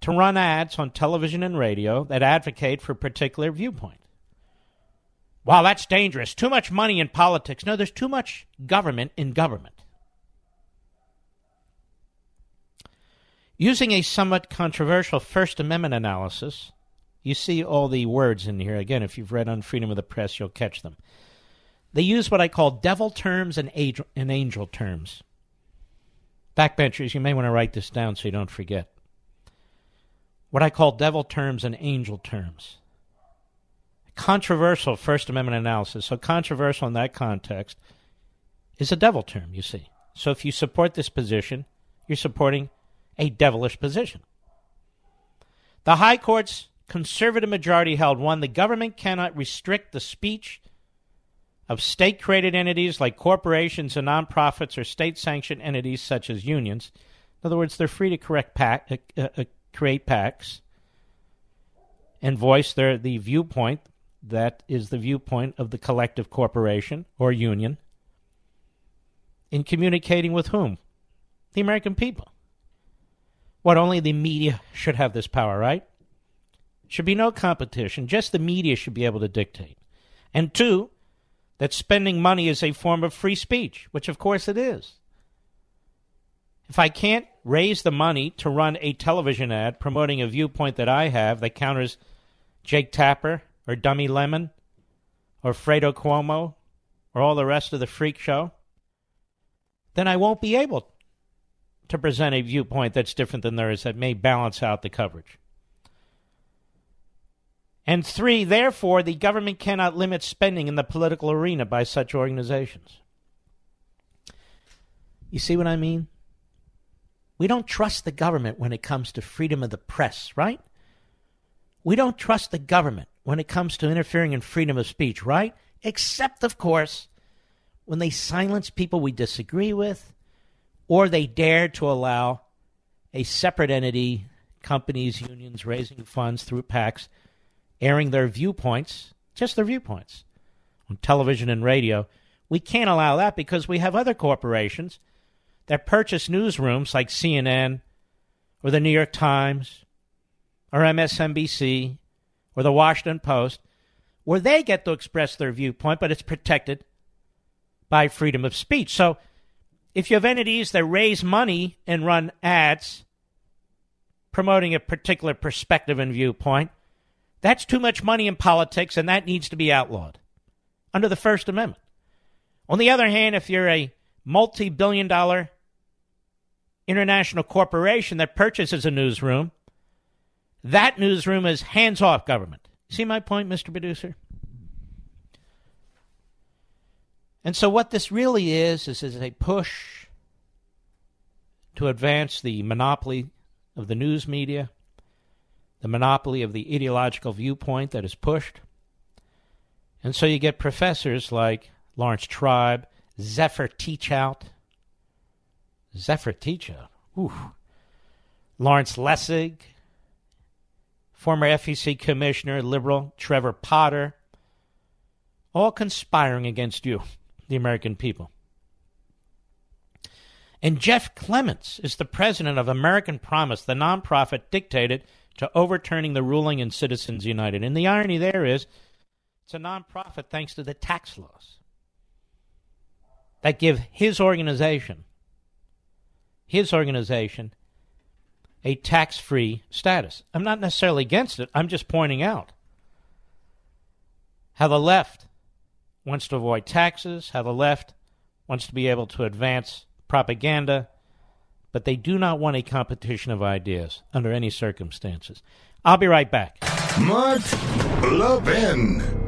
to run ads on television and radio that advocate for a particular viewpoint. Wow, that's dangerous. Too much money in politics. No, there's too much government in government. Using a somewhat controversial First Amendment analysis, you see all the words in here. Again, if you've read on Freedom of the Press, you'll catch them. They use what I call devil terms and and angel terms. Backbenchers, you may want to write this down so you don't forget. What I call devil terms and angel terms. Controversial First Amendment analysis. So, controversial in that context is a devil term, you see. So, if you support this position, you're supporting a devilish position. The High Court's conservative majority held one the government cannot restrict the speech of state created entities like corporations and nonprofits or state sanctioned entities such as unions. In other words, they're free to correct uh, uh, uh, create PACs and voice their the viewpoint that is the viewpoint of the collective corporation or union in communicating with whom? The American people. What only the media should have this power, right? Should be no competition. Just the media should be able to dictate. And two, that spending money is a form of free speech, which of course it is. If I can't raise the money to run a television ad promoting a viewpoint that I have that counters Jake Tapper or Dummy Lemon or Fredo Cuomo or all the rest of the freak show, then I won't be able to present a viewpoint that's different than theirs that may balance out the coverage. And three, therefore, the government cannot limit spending in the political arena by such organizations. You see what I mean? We don't trust the government when it comes to freedom of the press, right? We don't trust the government when it comes to interfering in freedom of speech, right? Except, of course, when they silence people we disagree with or they dare to allow a separate entity, companies, unions raising funds through PACs airing their viewpoints, just their viewpoints, on television and radio. We can't allow that because we have other corporations that purchase newsrooms like CNN or the New York Times or MSNBC or the Washington Post where they get to express their viewpoint, but it's protected by freedom of speech. So if you have entities that raise money and run ads promoting a particular perspective and viewpoint, that's too much money in politics, and that needs to be outlawed under the First Amendment. On the other hand, if you're a multi billion dollar international corporation that purchases a newsroom, that newsroom is hands off government. See my point, Mr. Producer? And so, what this really is, is, is a push to advance the monopoly of the news media the monopoly of the ideological viewpoint that is pushed. And so you get professors like Laurence Tribe, Zephyr Teachout, Zephyr Teachout, ooh, Lawrence Lessig, former FEC commissioner, liberal Trevor Potter, all conspiring against you, the American people. And Jeff Clements is the president of American Promise, the nonprofit dictated to overturning the ruling in Citizens United. And the irony there is it's a nonprofit thanks to the tax laws that give his organization, his organization, a tax free status. I'm not necessarily against it, I'm just pointing out how the left wants to avoid taxes, how the left wants to be able to advance propaganda, but they do not want a competition of ideas under any circumstances. I'll be right back. Mark Levin.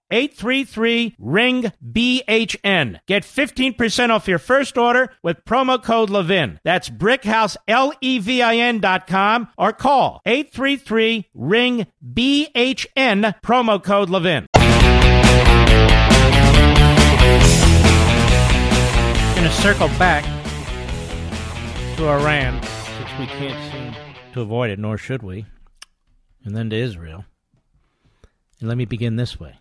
833 ring BHN. Get 15% off your first order with promo code Levin. That's brickhouse L E V I N.com or call 833 ring BHN promo code Levin. Going to circle back to Iran since we can't seem to avoid it, nor should we, and then to Israel. And let me begin this way.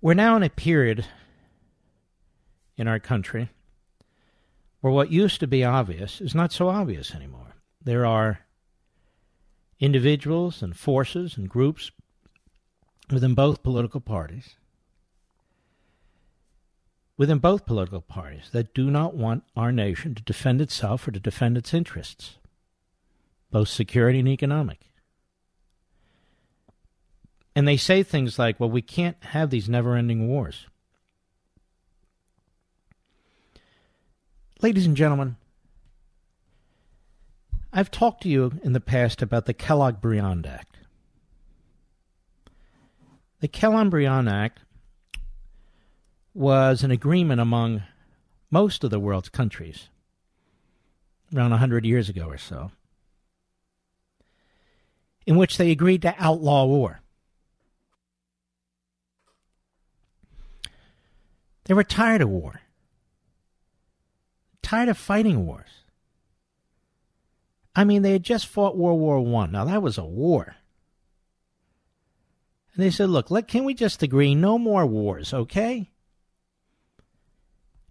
We're now in a period in our country where what used to be obvious is not so obvious anymore. There are individuals and forces and groups within both political parties within both political parties that do not want our nation to defend itself or to defend its interests, both security and economic. And they say things like, well, we can't have these never ending wars. Ladies and gentlemen, I've talked to you in the past about the Kellogg Briand Act. The Kellogg Briand Act was an agreement among most of the world's countries around 100 years ago or so, in which they agreed to outlaw war. They were tired of war, tired of fighting wars. I mean, they had just fought World War One. Now that was a war. And they said, "Look, let, can we just agree no more wars, okay?"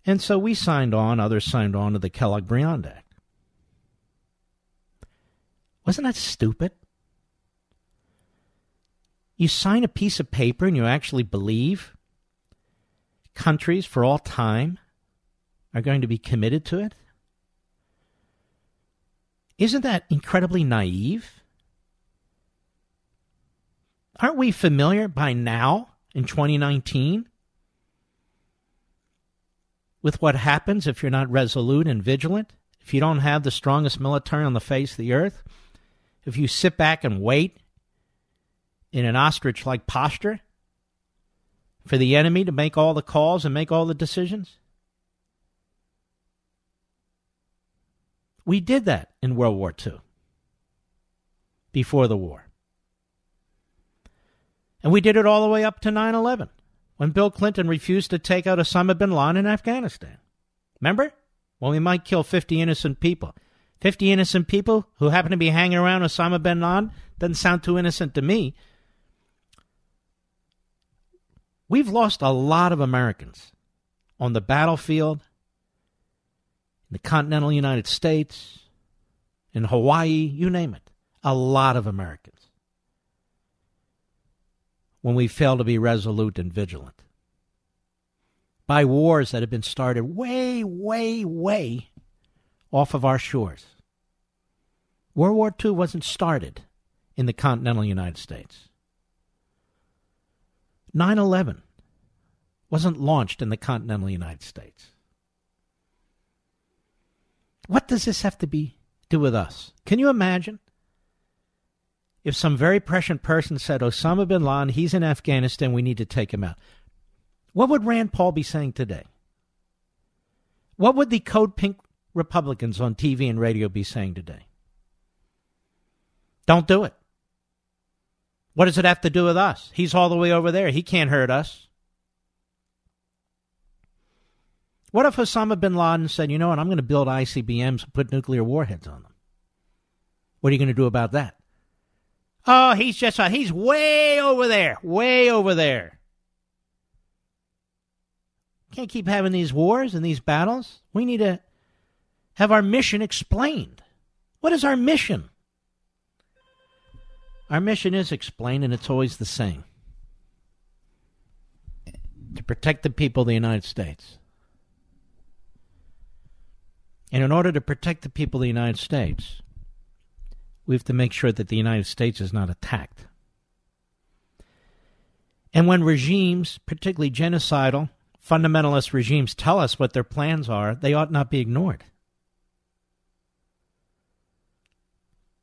And so we signed on, others signed on to the Kellogg Briand Act. Wasn't that stupid? You sign a piece of paper and you actually believe countries for all time are going to be committed to it? Isn't that incredibly naive? Aren't we familiar by now in 2019 with what happens if you're not resolute and vigilant, if you don't have the strongest military on the face of the earth, if you sit back and wait in an ostrich like posture for the enemy to make all the calls and make all the decisions? We did that in World War II, before the war. And we did it all the way up to 9 11 when Bill Clinton refused to take out Osama bin Laden in Afghanistan. Remember? Well, we might kill 50 innocent people. 50 innocent people who happen to be hanging around Osama bin Laden doesn't sound too innocent to me. We've lost a lot of Americans on the battlefield, in the continental United States, in Hawaii, you name it. A lot of Americans when we fail to be resolute and vigilant. By wars that have been started way, way, way off of our shores. World War II wasn't started in the continental United States. 9 11 wasn't launched in the continental United States. What does this have to be do with us? Can you imagine if some very prescient person said, Osama bin Laden, he's in Afghanistan, we need to take him out, what would Rand Paul be saying today? What would the Code Pink Republicans on TV and radio be saying today? Don't do it. What does it have to do with us? He's all the way over there. He can't hurt us. What if Osama bin Laden said, you know what, I'm going to build ICBMs and put nuclear warheads on them? What are you going to do about that? Oh, he's just, uh, he's way over there, way over there. Can't keep having these wars and these battles. We need to have our mission explained. What is our mission? Our mission is explained, and it's always the same to protect the people of the United States. And in order to protect the people of the United States, we have to make sure that the United States is not attacked. And when regimes, particularly genocidal, fundamentalist regimes, tell us what their plans are, they ought not be ignored.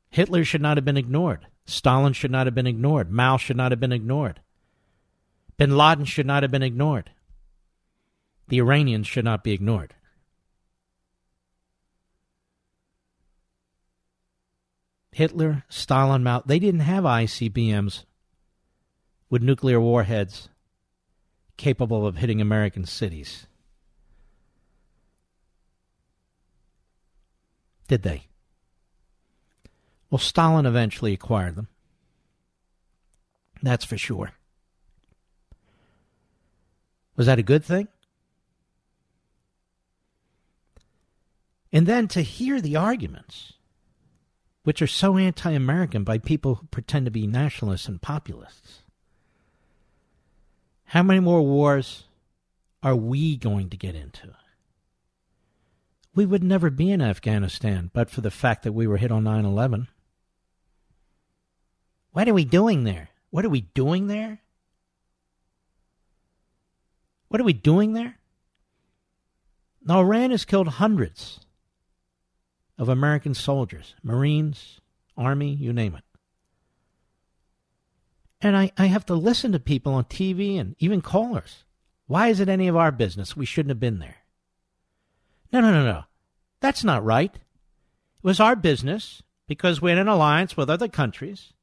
Hitler should not have been ignored. Stalin should not have been ignored. Mao should not have been ignored. Bin Laden should not have been ignored. The Iranians should not be ignored. Hitler, Stalin, Mao, they didn't have ICBMs with nuclear warheads capable of hitting American cities. Did they? Well, Stalin eventually acquired them. That's for sure. Was that a good thing? And then to hear the arguments which are so anti American by people who pretend to be nationalists and populists. How many more wars are we going to get into? We would never be in Afghanistan but for the fact that we were hit on 9 11. What are we doing there? What are we doing there? What are we doing there? Now, Iran has killed hundreds of American soldiers, Marines, Army, you name it. And I, I have to listen to people on TV and even callers. Why is it any of our business? We shouldn't have been there. No, no, no, no. That's not right. It was our business because we're in an alliance with other countries.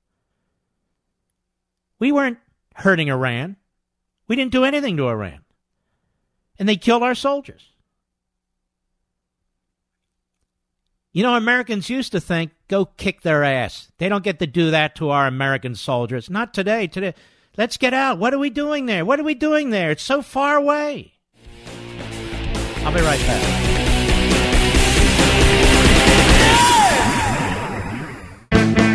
We weren't hurting Iran. We didn't do anything to Iran. And they killed our soldiers. You know, Americans used to think, go kick their ass. They don't get to do that to our American soldiers. Not today. Today, let's get out. What are we doing there? What are we doing there? It's so far away. I'll be right back.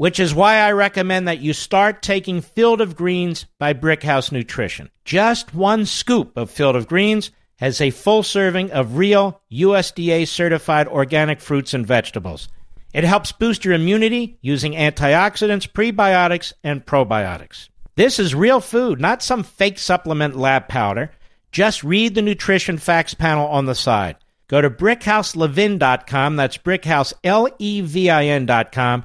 which is why I recommend that you start taking Field of Greens by Brickhouse Nutrition. Just one scoop of Field of Greens has a full serving of real USDA certified organic fruits and vegetables. It helps boost your immunity using antioxidants, prebiotics, and probiotics. This is real food, not some fake supplement lab powder. Just read the nutrition facts panel on the side. Go to brickhouselevin.com, that's brickhouse, L-E-V-I-N.com,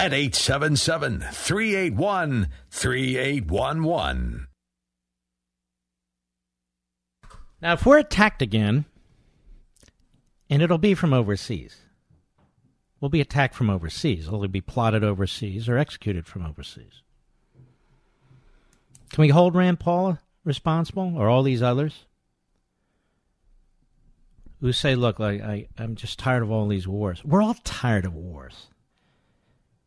at 877 381 3811. Now, if we're attacked again, and it'll be from overseas, we'll be attacked from overseas. Will be plotted overseas or executed from overseas? Can we hold Rand Paul responsible or all these others who say, look, like, I, I'm just tired of all these wars? We're all tired of wars.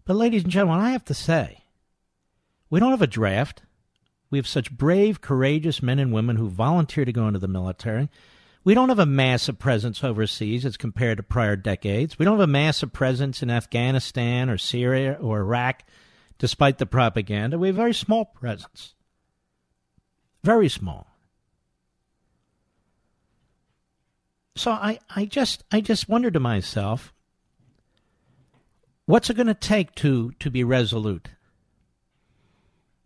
But, ladies and gentlemen, I have to say, We don't have a draft. We have such brave, courageous men and women who volunteer to go into the military. We don't have a massive presence overseas as compared to prior decades. We don't have a massive presence in Afghanistan or Syria or Iraq, despite the propaganda. We have a very small presence. Very small. So I, I just I just wonder to myself, what's it going to take to to be resolute?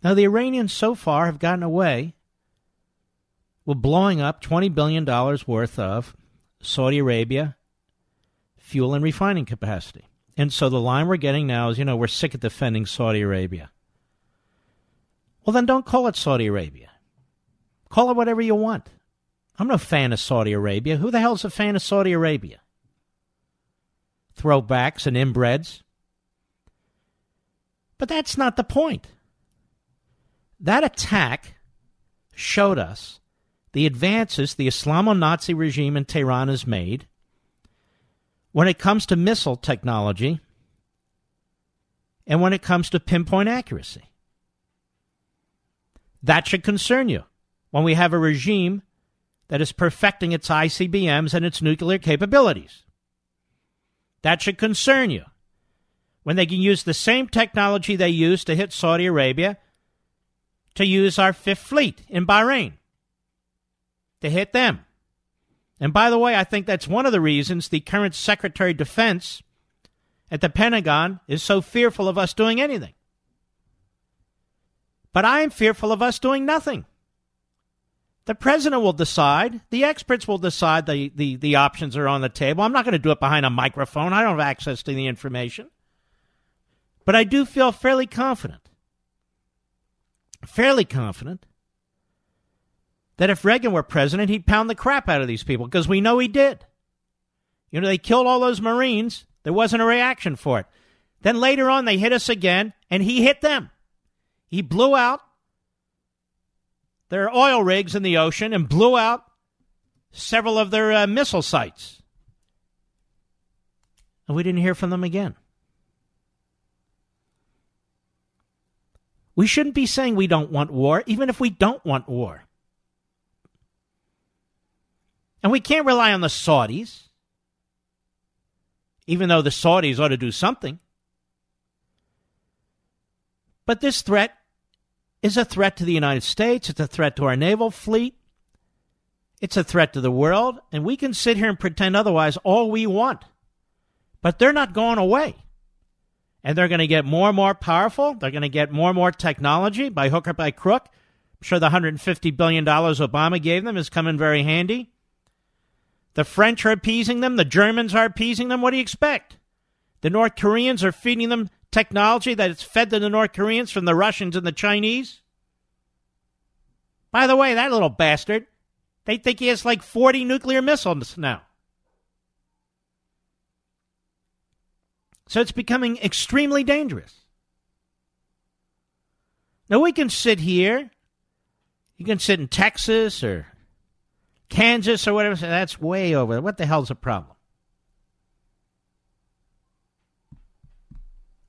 Now the Iranians so far have gotten away with blowing up twenty billion dollars worth of Saudi Arabia fuel and refining capacity. And so the line we're getting now is, you know, we're sick of defending Saudi Arabia. Well, then don't call it Saudi Arabia. Call it whatever you want. I'm no fan of Saudi Arabia. Who the hell's a fan of Saudi Arabia? Throwbacks and inbreds. But that's not the point. That attack showed us the advances the Islamo Nazi regime in Tehran has made when it comes to missile technology and when it comes to pinpoint accuracy. That should concern you when we have a regime that is perfecting its ICBMs and its nuclear capabilities. That should concern you. When they can use the same technology they used to hit Saudi Arabia to use our Fifth Fleet in Bahrain to hit them. And by the way, I think that's one of the reasons the current Secretary of Defense at the Pentagon is so fearful of us doing anything. But I am fearful of us doing nothing. The president will decide. The experts will decide the, the, the options are on the table. I'm not going to do it behind a microphone. I don't have access to the information. But I do feel fairly confident, fairly confident, that if Reagan were president, he'd pound the crap out of these people because we know he did. You know, they killed all those Marines. There wasn't a reaction for it. Then later on, they hit us again, and he hit them. He blew out their oil rigs in the ocean and blew out several of their uh, missile sites. And we didn't hear from them again. We shouldn't be saying we don't want war, even if we don't want war. And we can't rely on the Saudis, even though the Saudis ought to do something. But this threat is a threat to the United States. It's a threat to our naval fleet. It's a threat to the world. And we can sit here and pretend otherwise all we want. But they're not going away. And they're going to get more and more powerful. They're going to get more and more technology by hook or by crook. I'm sure the $150 billion Obama gave them is coming very handy. The French are appeasing them. The Germans are appeasing them. What do you expect? The North Koreans are feeding them technology that is fed to the North Koreans from the Russians and the Chinese? By the way, that little bastard, they think he has like 40 nuclear missiles now. So it's becoming extremely dangerous. Now we can sit here. You can sit in Texas or Kansas or whatever. That's way over. There. What the hell's the problem?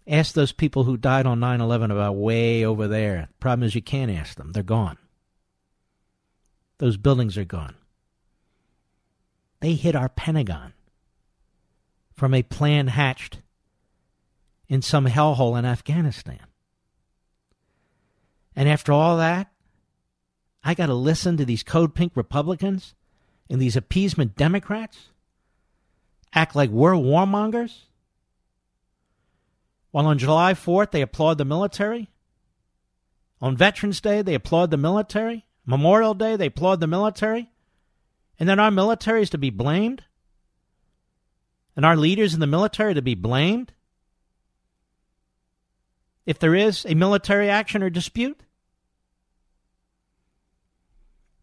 Ask those people who died on 9 11 about way over there. Problem is, you can't ask them. They're gone. Those buildings are gone. They hit our Pentagon from a plan hatched in some hellhole in Afghanistan. And after all that, I got to listen to these code pink Republicans and these appeasement Democrats act like we're warmongers? While on July 4th, they applaud the military. On Veterans Day, they applaud the military. Memorial Day, they applaud the military. And then our military is to be blamed? And our leaders in the military to be blamed? If there is a military action or dispute?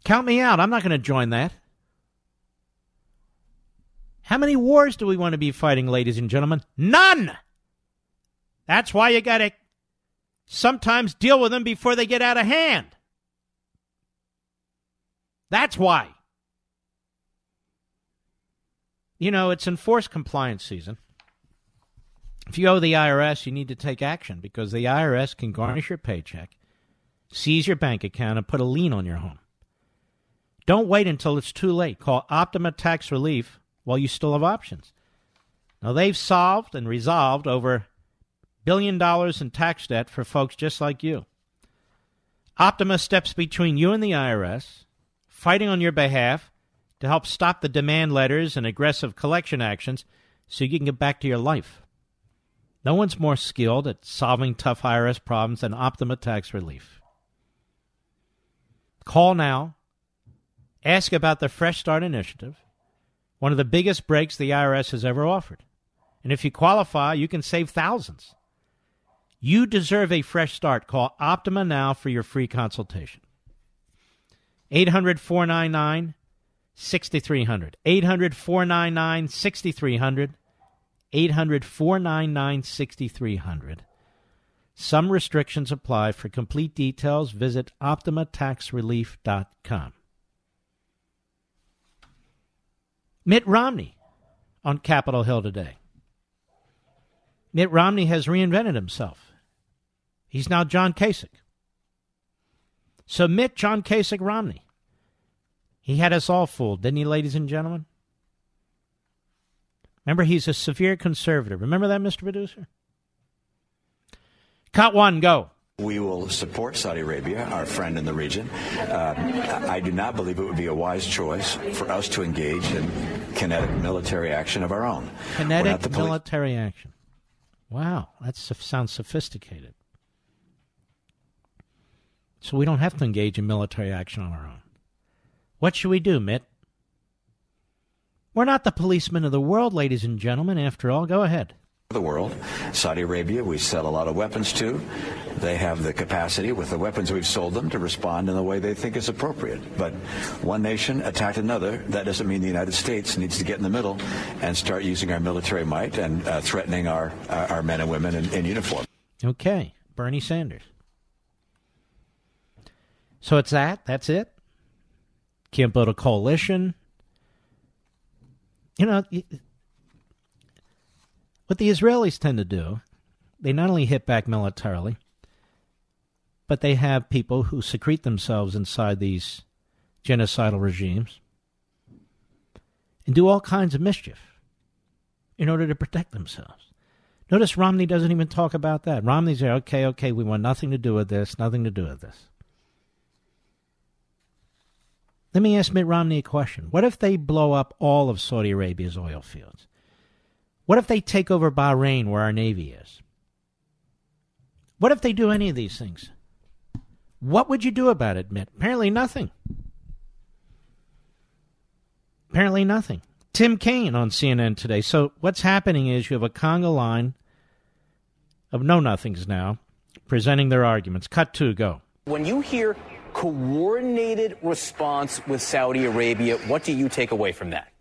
Count me out. I'm not going to join that. How many wars do we want to be fighting, ladies and gentlemen? None! That's why you got to sometimes deal with them before they get out of hand. That's why. You know, it's enforced compliance season. If you owe the IRS, you need to take action because the IRS can garnish your paycheck seize your bank account, and put a lien on your home. Don't wait until it's too late. Call Optima Tax Relief while you still have options. Now, they've solved and resolved over billion dollars in tax debt for folks just like you. Optima steps between you and the IRS, fighting on your behalf to help stop the demand letters and aggressive collection actions so you can get back to your life. No one's more skilled at solving tough IRS problems than Optima Tax Relief. Call now. Ask about the Fresh Start Initiative, one of the biggest breaks the IRS has ever offered. And if you qualify, you can save thousands. You deserve a fresh start. Call Optima now for your free consultation. 800 499 6300. 800 499 6300. 800 499 6300. Some restrictions apply. For complete details, visit OptimaTaxRelief.com. Mitt Romney on Capitol Hill today. Mitt Romney has reinvented himself. He's now John Kasich. Submit John Kasich Romney. He had us all fooled, didn't he, ladies and gentlemen? Remember, he's a severe conservative. Remember that, Mr. Producer? Cut one, go. We will support Saudi Arabia, our friend in the region. Uh, I do not believe it would be a wise choice for us to engage in kinetic military action of our own. Kinetic poli- military action. Wow, that sounds sophisticated so we don't have to engage in military action on our own. What should we do, Mitt? We're not the policemen of the world, ladies and gentlemen, after all. Go ahead. The world. Saudi Arabia, we sell a lot of weapons to. They have the capacity, with the weapons we've sold them, to respond in the way they think is appropriate. But one nation attacked another. That doesn't mean the United States needs to get in the middle and start using our military might and uh, threatening our, uh, our men and women in, in uniform. Okay. Bernie Sanders. So it's that. That's it. Can't build a coalition. You know, what the Israelis tend to do, they not only hit back militarily, but they have people who secrete themselves inside these genocidal regimes and do all kinds of mischief in order to protect themselves. Notice Romney doesn't even talk about that. Romney's there, okay, okay, we want nothing to do with this, nothing to do with this. Let me ask Mitt Romney a question. What if they blow up all of Saudi Arabia's oil fields? What if they take over Bahrain, where our Navy is? What if they do any of these things? What would you do about it, Mitt? Apparently nothing. Apparently nothing. Tim Kaine on CNN today. So what's happening is you have a conga line of know nothings now presenting their arguments. Cut to go. When you hear coordinated response with Saudi Arabia. What do you take away from that?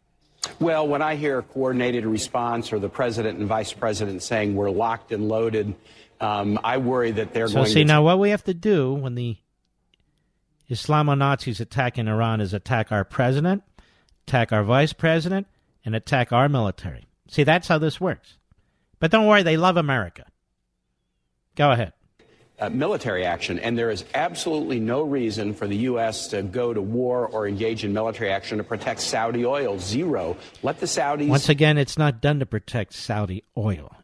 Well, when I hear a coordinated response or the president and vice president saying we're locked and loaded, um, I worry that they're going. so going. See to now, what we have to do when the Islamo Nazis attack in Iran is attack our president, attack our vice president, and attack our military. See, that's how this works. But don't worry, they love America. Go ahead uh, military action, and there is absolutely no reason for the U.S. to go to war or engage in military action to protect Saudi oil. Zero. Let the Saudis. Once again, it's not done to protect Saudi oil.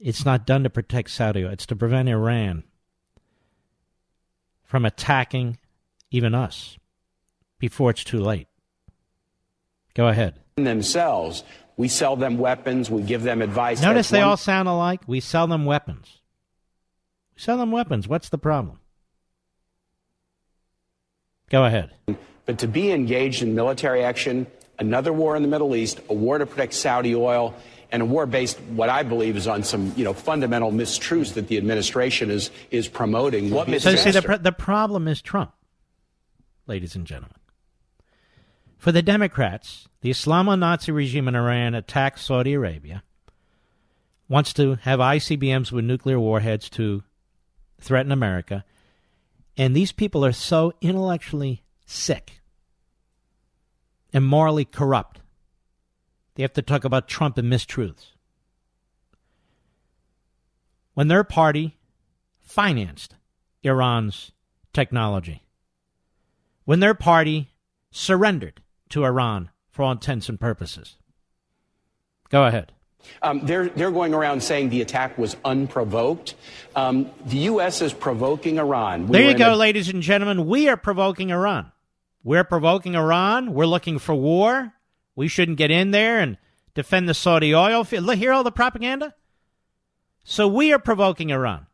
It's not done to protect Saudi oil. It's to prevent Iran from attacking even us before it's too late. Go ahead. Themselves we sell them weapons. We give them advice. Notice That's they one... all sound alike. We sell them weapons. We sell them weapons. What's the problem? Go ahead. But to be engaged in military action, another war in the Middle East, a war to protect Saudi oil, and a war based, what I believe, is on some you know fundamental mistruths that the administration is is promoting. What so see, the, the problem is Trump, ladies and gentlemen. For the Democrats, the Islamo Nazi regime in Iran attacks Saudi Arabia, wants to have ICBMs with nuclear warheads to threaten America, and these people are so intellectually sick and morally corrupt. They have to talk about Trump and mistruths. When their party financed Iran's technology when their party surrendered to Iran for all intents and purposes. Go ahead. Um, they're, they're going around saying the attack was unprovoked. Um, the U.S. is provoking Iran. We there you go, a- ladies and gentlemen. We are provoking Iran. We're provoking Iran. We're looking for war. We shouldn't get in there and defend the Saudi oil field. Hear all the propaganda? So we are provoking Iran.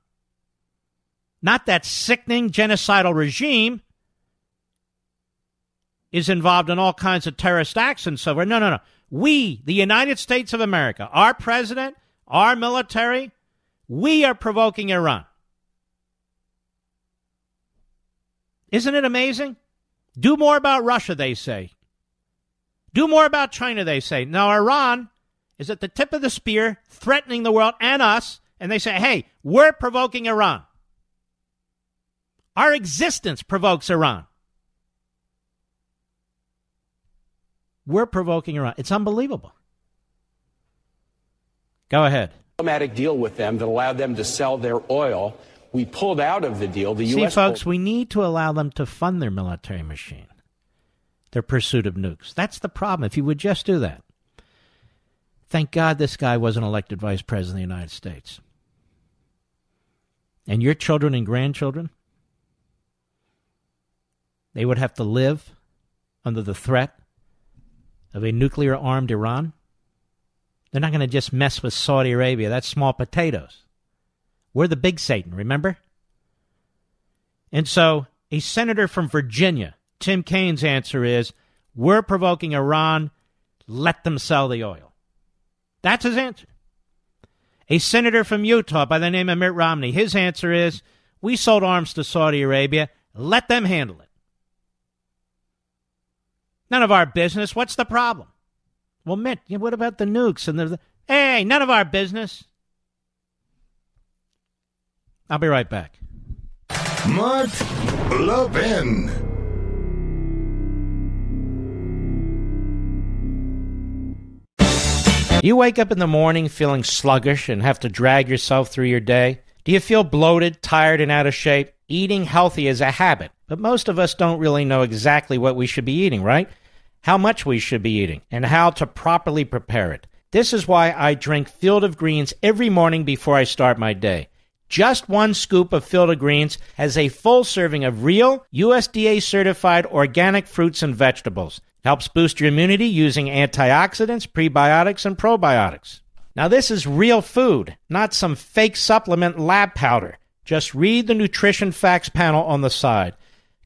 Not that sickening genocidal regime is involved in all kinds of terrorist acts and so forth. No, no, no. We, the United States of America, our president, our military, we are provoking Iran. Isn't it amazing? Do more about Russia, they say. Do more about China, they say. Now, Iran is at the tip of the spear, threatening the world and us, and they say, hey, we're provoking Iran. Our existence provokes Iran. We're provoking Iran. It's unbelievable. Go ahead. Diplomatic deal with them that allowed them to sell their oil. We pulled out of the deal. The See, U.S. folks, pulled- we need to allow them to fund their military machine, their pursuit of nukes. That's the problem. If you would just do that. Thank God this guy wasn't elected vice president of the United States. And your children and grandchildren, they would have to live under the threat of a nuclear armed Iran? They're not going to just mess with Saudi Arabia. That's small potatoes. We're the big Satan, remember? And so, a senator from Virginia, Tim Kaine's answer is we're provoking Iran, let them sell the oil. That's his answer. A senator from Utah by the name of Mitt Romney, his answer is we sold arms to Saudi Arabia, let them handle it. None of our business. What's the problem? Well, Mitt, what about the nukes and the. Hey, none of our business. I'll be right back. Mark Levin. You wake up in the morning feeling sluggish and have to drag yourself through your day? Do you feel bloated, tired, and out of shape? Eating healthy is a habit, but most of us don't really know exactly what we should be eating, right? How much we should be eating, and how to properly prepare it. This is why I drink Field of Greens every morning before I start my day. Just one scoop of Field of Greens has a full serving of real, USDA certified organic fruits and vegetables. Helps boost your immunity using antioxidants, prebiotics, and probiotics. Now, this is real food, not some fake supplement lab powder. Just read the nutrition facts panel on the side.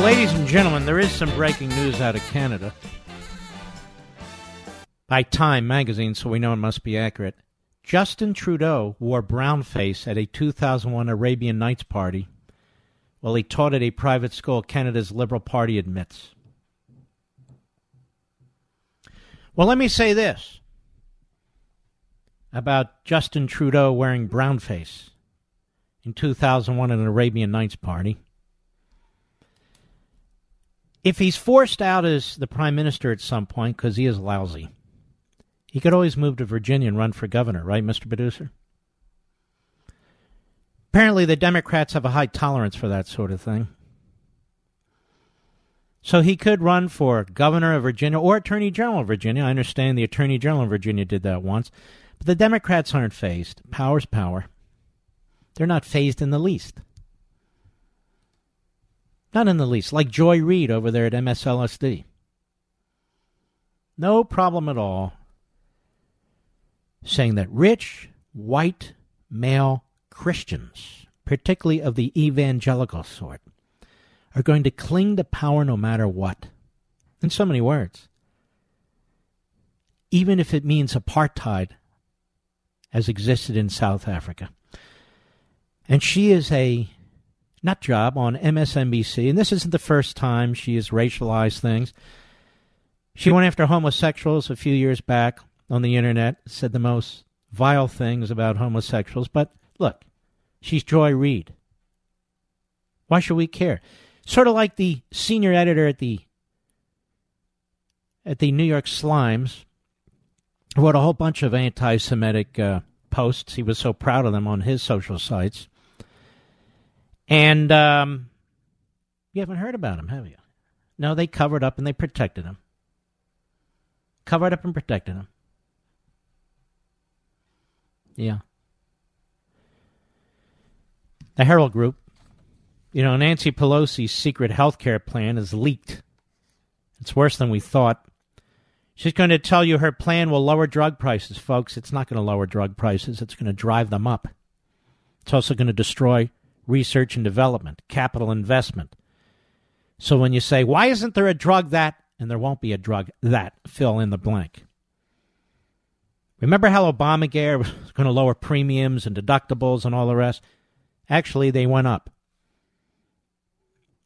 Well, ladies and gentlemen, there is some breaking news out of Canada. By Time magazine, so we know it must be accurate. Justin Trudeau wore brown face at a 2001 Arabian Nights party while he taught at a private school, Canada's Liberal Party admits. Well, let me say this about Justin Trudeau wearing brown face in 2001 at an Arabian Nights party if he's forced out as the prime minister at some point because he is lousy, he could always move to Virginia and run for governor, right, Mr. Producer? Apparently, the Democrats have a high tolerance for that sort of thing. So he could run for governor of Virginia or attorney general of Virginia. I understand the attorney general of Virginia did that once. But the Democrats aren't phased. Power's power. They're not phased in the least. Not in the least. Like Joy Reid over there at MSLSD. No problem at all saying that rich, white, male Christians, particularly of the evangelical sort, are going to cling to power no matter what. In so many words. Even if it means apartheid as existed in South Africa. And she is a nut job on MSNBC, and this isn't the first time she has racialized things. She went after homosexuals a few years back on the internet, said the most vile things about homosexuals, but look, she's Joy Reid. Why should we care? Sort of like the senior editor at the at the New York Slimes wrote a whole bunch of anti-Semitic uh, posts. He was so proud of them on his social sites, and um, you haven't heard about him, have you? No, they covered up and they protected him. Covered up and protected him. Yeah. The Herald Group you know, Nancy Pelosi's secret health care plan is leaked. It's worse than we thought. She's going to tell you her plan will lower drug prices, folks. It's not going to lower drug prices, it's going to drive them up. It's also going to destroy research and development, capital investment. So when you say, why isn't there a drug that, and there won't be a drug that, fill in the blank. Remember how Obamacare was going to lower premiums and deductibles and all the rest? Actually, they went up.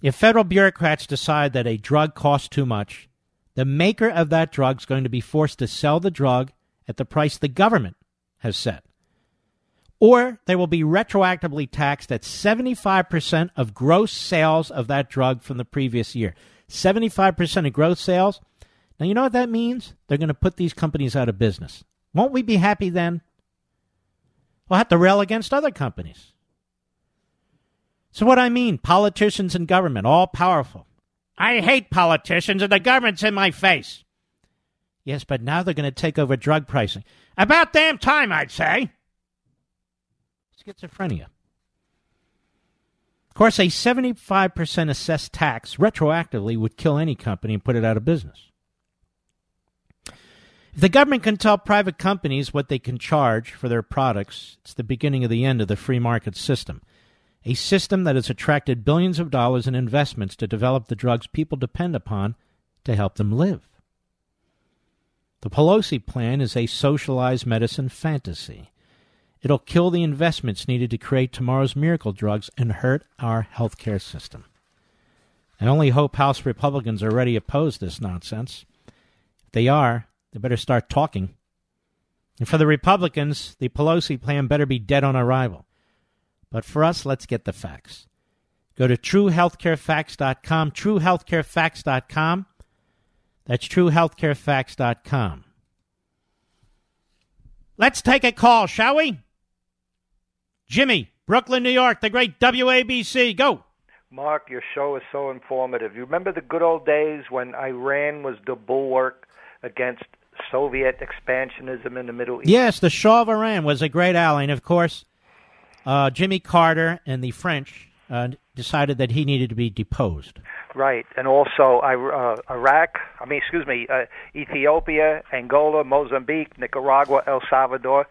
If federal bureaucrats decide that a drug costs too much, the maker of that drug is going to be forced to sell the drug at the price the government has set. Or they will be retroactively taxed at 75% of gross sales of that drug from the previous year. 75% of gross sales. Now, you know what that means? They're going to put these companies out of business. Won't we be happy then? We'll have to rail against other companies. So, what I mean, politicians and government, all powerful. I hate politicians and the government's in my face. Yes, but now they're going to take over drug pricing. About damn time, I'd say. Schizophrenia. Of course, a 75% assessed tax retroactively would kill any company and put it out of business. If the government can tell private companies what they can charge for their products, it's the beginning of the end of the free market system a system that has attracted billions of dollars in investments to develop the drugs people depend upon to help them live. The Pelosi plan is a socialized medicine fantasy. It'll kill the investments needed to create tomorrow's miracle drugs and hurt our healthcare system. I only hope House Republicans are ready to oppose this nonsense. If they are, they better start talking. And for the Republicans, the Pelosi plan better be dead on arrival. But for us, let's get the facts. Go to truehealthcarefacts.com, truehealthcarefacts.com. That's truehealthcarefacts.com. Let's take a call, shall we? Jimmy, Brooklyn, New York, the great WABC. Go. Mark, your show is so informative. You remember the good old days when Iran was the bulwark against Soviet expansionism in the Middle East? Yes, the Shah of Iran was a great ally. And of course, uh, Jimmy Carter and the French uh, decided that he needed to be deposed. Right, and also uh, Iraq. I mean, excuse me, uh, Ethiopia, Angola, Mozambique, Nicaragua, El Salvador.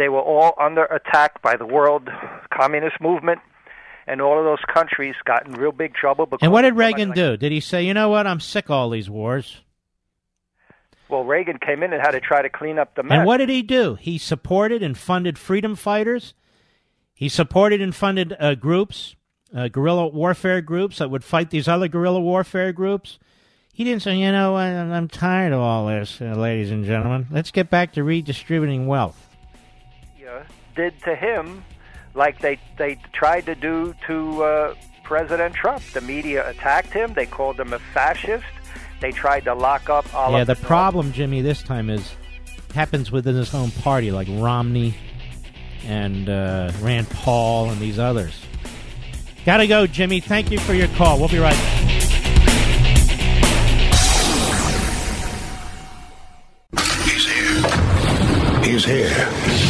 They were all under attack by the world communist movement, and all of those countries got in real big trouble. And what did Reagan do? Did he say, "You know what? I'm sick of all these wars"? Well, Reagan came in and had to try to clean up the mess. And what did he do? He supported and funded freedom fighters he supported and funded uh, groups, uh, guerrilla warfare groups that would fight these other guerrilla warfare groups. He didn't say, you know, I'm, I'm tired of all this, uh, ladies and gentlemen. Let's get back to redistributing wealth. Yeah, did to him like they they tried to do to uh, President Trump. The media attacked him. They called him a fascist. They tried to lock up all. Yeah, the problem, Jimmy, this time is happens within his own party, like Romney and uh, Rand Paul and these others. Gotta go, Jimmy. Thank you for your call. We'll be right back. He's here. He's here.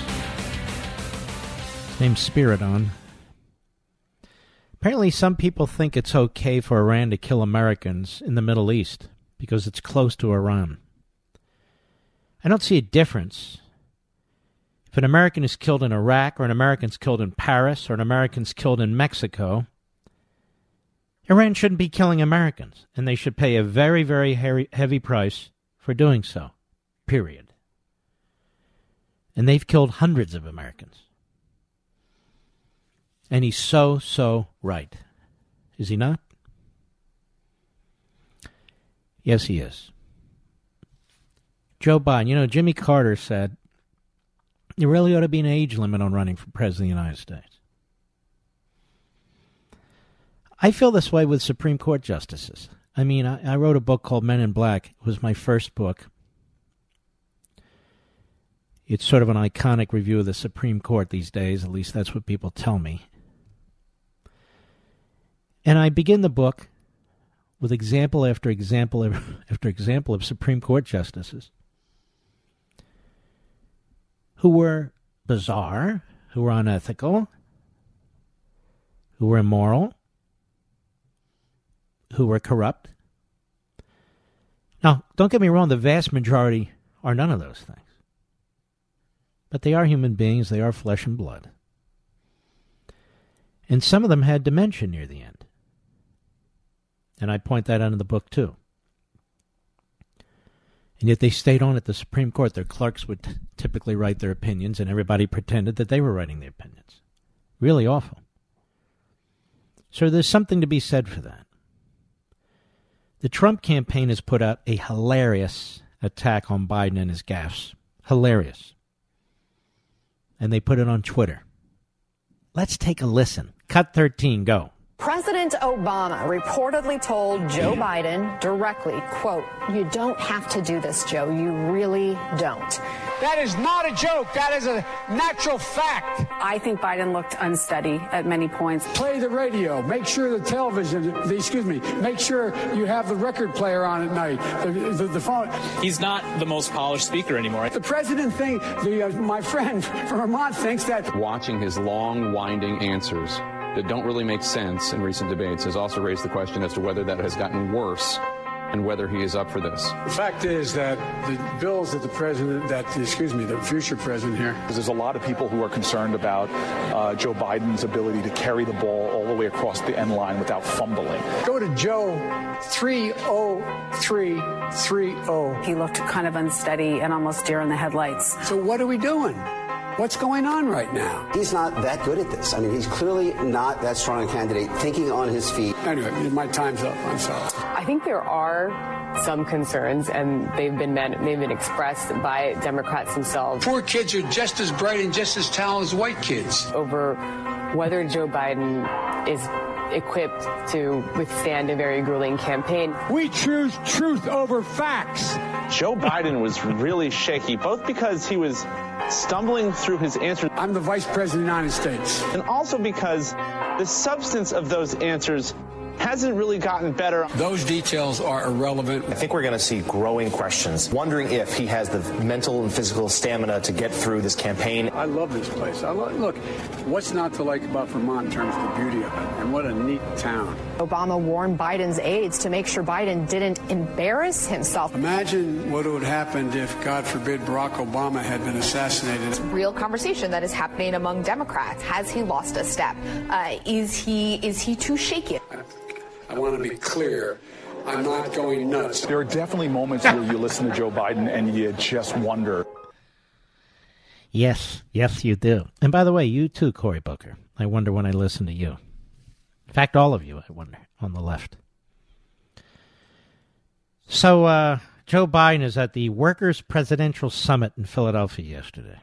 named Spiridon. Apparently, some people think it's okay for Iran to kill Americans in the Middle East because it's close to Iran. I don't see a difference. If an American is killed in Iraq, or an American's killed in Paris, or an American's killed in Mexico, Iran shouldn't be killing Americans, and they should pay a very, very heavy price for doing so. Period. And they've killed hundreds of Americans. And he's so, so right. Is he not? Yes, he is. Joe Biden, you know, Jimmy Carter said there really ought to be an age limit on running for president of the United States. I feel this way with Supreme Court justices. I mean, I, I wrote a book called Men in Black. It was my first book. It's sort of an iconic review of the Supreme Court these days, at least that's what people tell me. And I begin the book with example after example after example of Supreme Court justices who were bizarre, who were unethical, who were immoral, who were corrupt. Now, don't get me wrong, the vast majority are none of those things. But they are human beings, they are flesh and blood. And some of them had dementia near the end. And I point that out in the book, too. And yet they stayed on at the Supreme Court. Their clerks would t- typically write their opinions, and everybody pretended that they were writing the opinions. Really awful. So there's something to be said for that. The Trump campaign has put out a hilarious attack on Biden and his gaffes. Hilarious. And they put it on Twitter. Let's take a listen. Cut 13, go. President Obama reportedly told Joe Biden directly, quote, you don't have to do this, Joe. You really don't. That is not a joke. That is a natural fact. I think Biden looked unsteady at many points. Play the radio. Make sure the television, the, excuse me, make sure you have the record player on at night, the, the, the phone. He's not the most polished speaker anymore. The president thing, the, uh, my friend from Vermont thinks that. Watching his long, winding answers that don't really make sense in recent debates has also raised the question as to whether that has gotten worse and whether he is up for this. The fact is that the bills that the president, that excuse me, the future president here. There's a lot of people who are concerned about uh, Joe Biden's ability to carry the ball all the way across the end line without fumbling. Go to Joe 30330. He looked kind of unsteady and almost deer in the headlights. So what are we doing? What's going on right now? He's not that good at this. I mean, he's clearly not that strong a candidate, thinking on his feet. Anyway, my time's up. I'm sorry. I think there are some concerns, and they've been they've been expressed by Democrats themselves. Poor kids are just as bright and just as talented as white kids. Over whether Joe Biden is equipped to withstand a very grueling campaign. We choose truth over facts. Joe Biden was really shaky, both because he was stumbling through his answers. I'm the vice president of the United States. And also because the substance of those answers hasn't really gotten better. Those details are irrelevant. I think we're going to see growing questions, wondering if he has the mental and physical stamina to get through this campaign. I love this place. I love, look, what's not to like about Vermont in terms of the beauty of it, and what a neat town. Obama warned Biden's aides to make sure Biden didn't embarrass himself. Imagine what would have happened if, God forbid, Barack Obama had been assassinated. It's a real conversation that is happening among Democrats. Has he lost a step? Uh, is he is he too shaky? I want to be clear. I'm not going nuts. There are definitely moments where you listen to Joe Biden and you just wonder. Yes, yes, you do. And by the way, you too, Cory Booker. I wonder when I listen to you. In fact, all of you, I wonder, on the left. So, uh, Joe Biden is at the Workers' Presidential Summit in Philadelphia yesterday.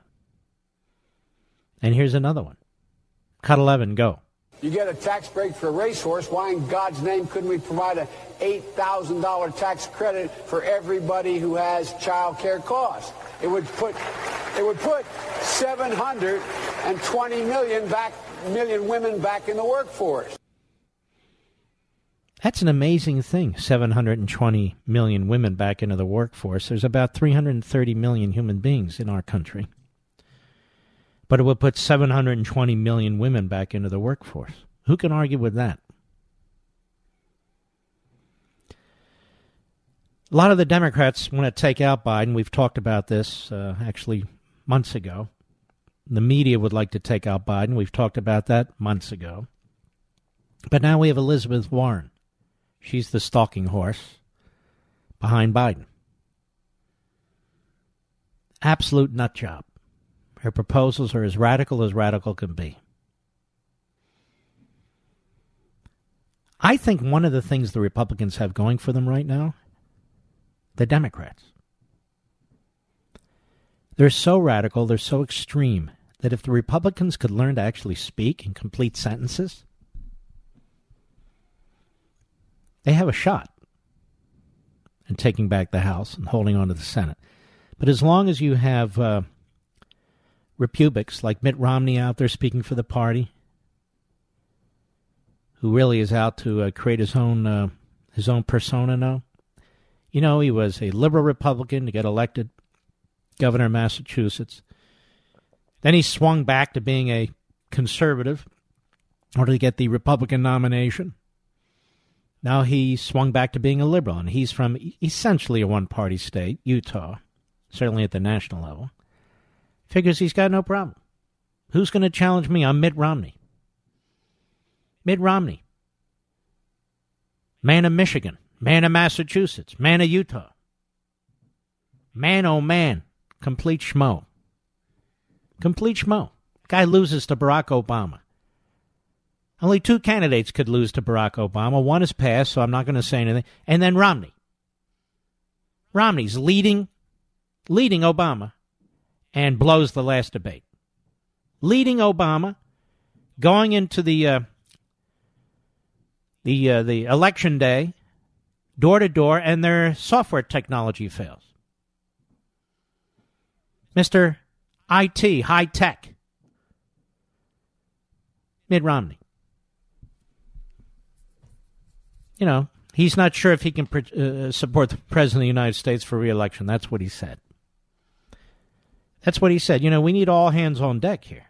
And here's another one. Cut 11, go. You get a tax break for a racehorse. Why in God's name couldn't we provide a $8,000 tax credit for everybody who has child care costs? It would put it would put 720 million back million women back in the workforce. That's an amazing thing. 720 million women back into the workforce. There's about 330 million human beings in our country but it would put 720 million women back into the workforce. Who can argue with that? A lot of the Democrats want to take out Biden. We've talked about this uh, actually months ago. The media would like to take out Biden. We've talked about that months ago. But now we have Elizabeth Warren. She's the stalking horse behind Biden. Absolute nut job. Her proposals are as radical as radical can be. I think one of the things the Republicans have going for them right now, the Democrats. They're so radical, they're so extreme, that if the Republicans could learn to actually speak in complete sentences, they have a shot in taking back the House and holding on to the Senate. But as long as you have uh, Republics like Mitt Romney out there speaking for the party, who really is out to uh, create his own uh, his own persona now. You know, he was a liberal Republican to get elected governor of Massachusetts. Then he swung back to being a conservative in order to get the Republican nomination. Now he swung back to being a liberal, and he's from essentially a one party state, Utah, certainly at the national level. Figures he's got no problem. Who's going to challenge me? I'm Mitt Romney. Mitt Romney. Man of Michigan. Man of Massachusetts. Man of Utah. Man, oh man. Complete schmo. Complete schmo. Guy loses to Barack Obama. Only two candidates could lose to Barack Obama. One is passed, so I'm not going to say anything. And then Romney. Romney's leading, leading Obama, and blows the last debate. Leading Obama, going into the uh, the uh, the election day, door to door, and their software technology fails. Mister IT, high tech, Mitt Romney. you know, he's not sure if he can uh, support the president of the United States for reelection. That's what he said. That's what he said. You know, we need all hands on deck here.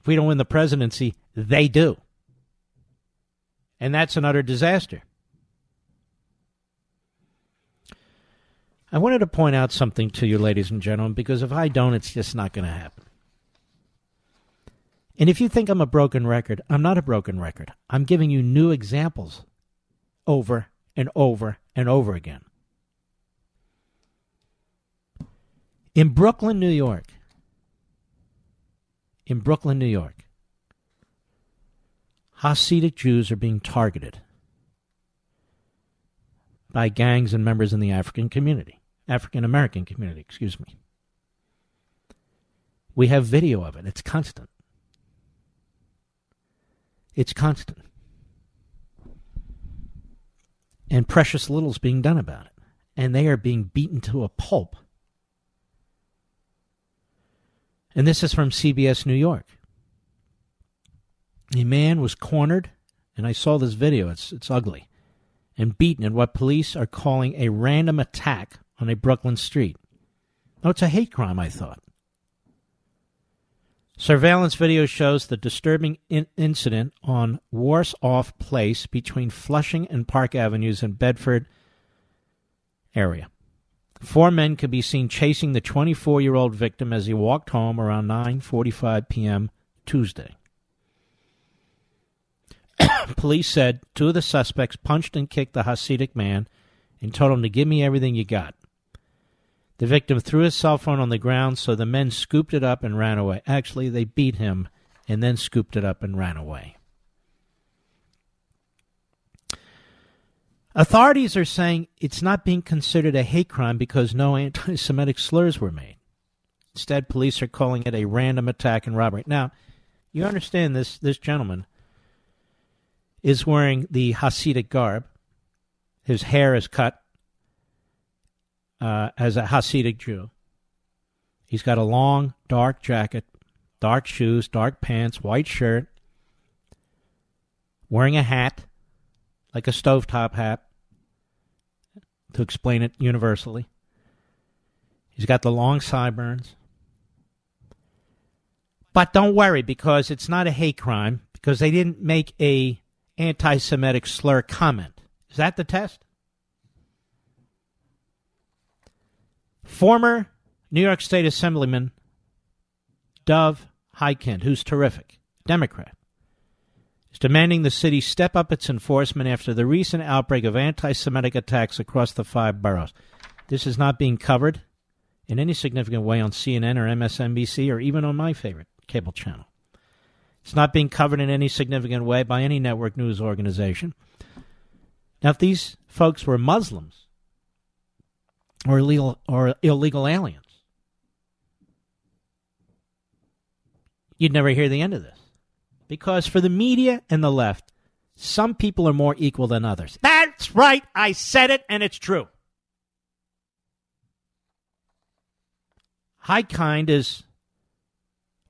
If we don't win the presidency, they do. And that's an utter disaster. I wanted to point out something to you, ladies and gentlemen, because if I don't, it's just not going to happen. And if you think I'm a broken record, I'm not a broken record. I'm giving you new examples over and over and over again. In Brooklyn, New York, in Brooklyn, New York, Hasidic Jews are being targeted by gangs and members in the African community, African American community, excuse me. We have video of it, it's constant. It's constant. And precious little's being done about it. And they are being beaten to a pulp. And this is from CBS New York. A man was cornered, and I saw this video, it's, it's ugly, and beaten in what police are calling a random attack on a Brooklyn street. Oh, it's a hate crime, I thought. Surveillance video shows the disturbing in- incident on Warsaw Place between Flushing and Park Avenues in Bedford area. Four men could be seen chasing the 24-year-old victim as he walked home around 9:45 p.m. Tuesday. Police said two of the suspects punched and kicked the Hasidic man and told him to give me everything you got. The victim threw his cell phone on the ground, so the men scooped it up and ran away. Actually, they beat him and then scooped it up and ran away. Authorities are saying it's not being considered a hate crime because no anti Semitic slurs were made. Instead, police are calling it a random attack and robbery. Now, you understand this, this gentleman is wearing the Hasidic garb. His hair is cut uh, as a Hasidic Jew. He's got a long, dark jacket, dark shoes, dark pants, white shirt, wearing a hat, like a stovetop hat, to explain it universally. He's got the long sideburns. But don't worry, because it's not a hate crime, because they didn't make a anti-Semitic slur comment. Is that the test? Former New York State Assemblyman Dov Hikind, who's terrific, Democrat, is demanding the city step up its enforcement after the recent outbreak of anti Semitic attacks across the five boroughs. This is not being covered in any significant way on CNN or MSNBC or even on my favorite cable channel. It's not being covered in any significant way by any network news organization. Now, if these folks were Muslims or illegal or illegal aliens, you'd never hear the end of this. Because for the media and the left, some people are more equal than others. That's right. I said it, and it's true. Hikind is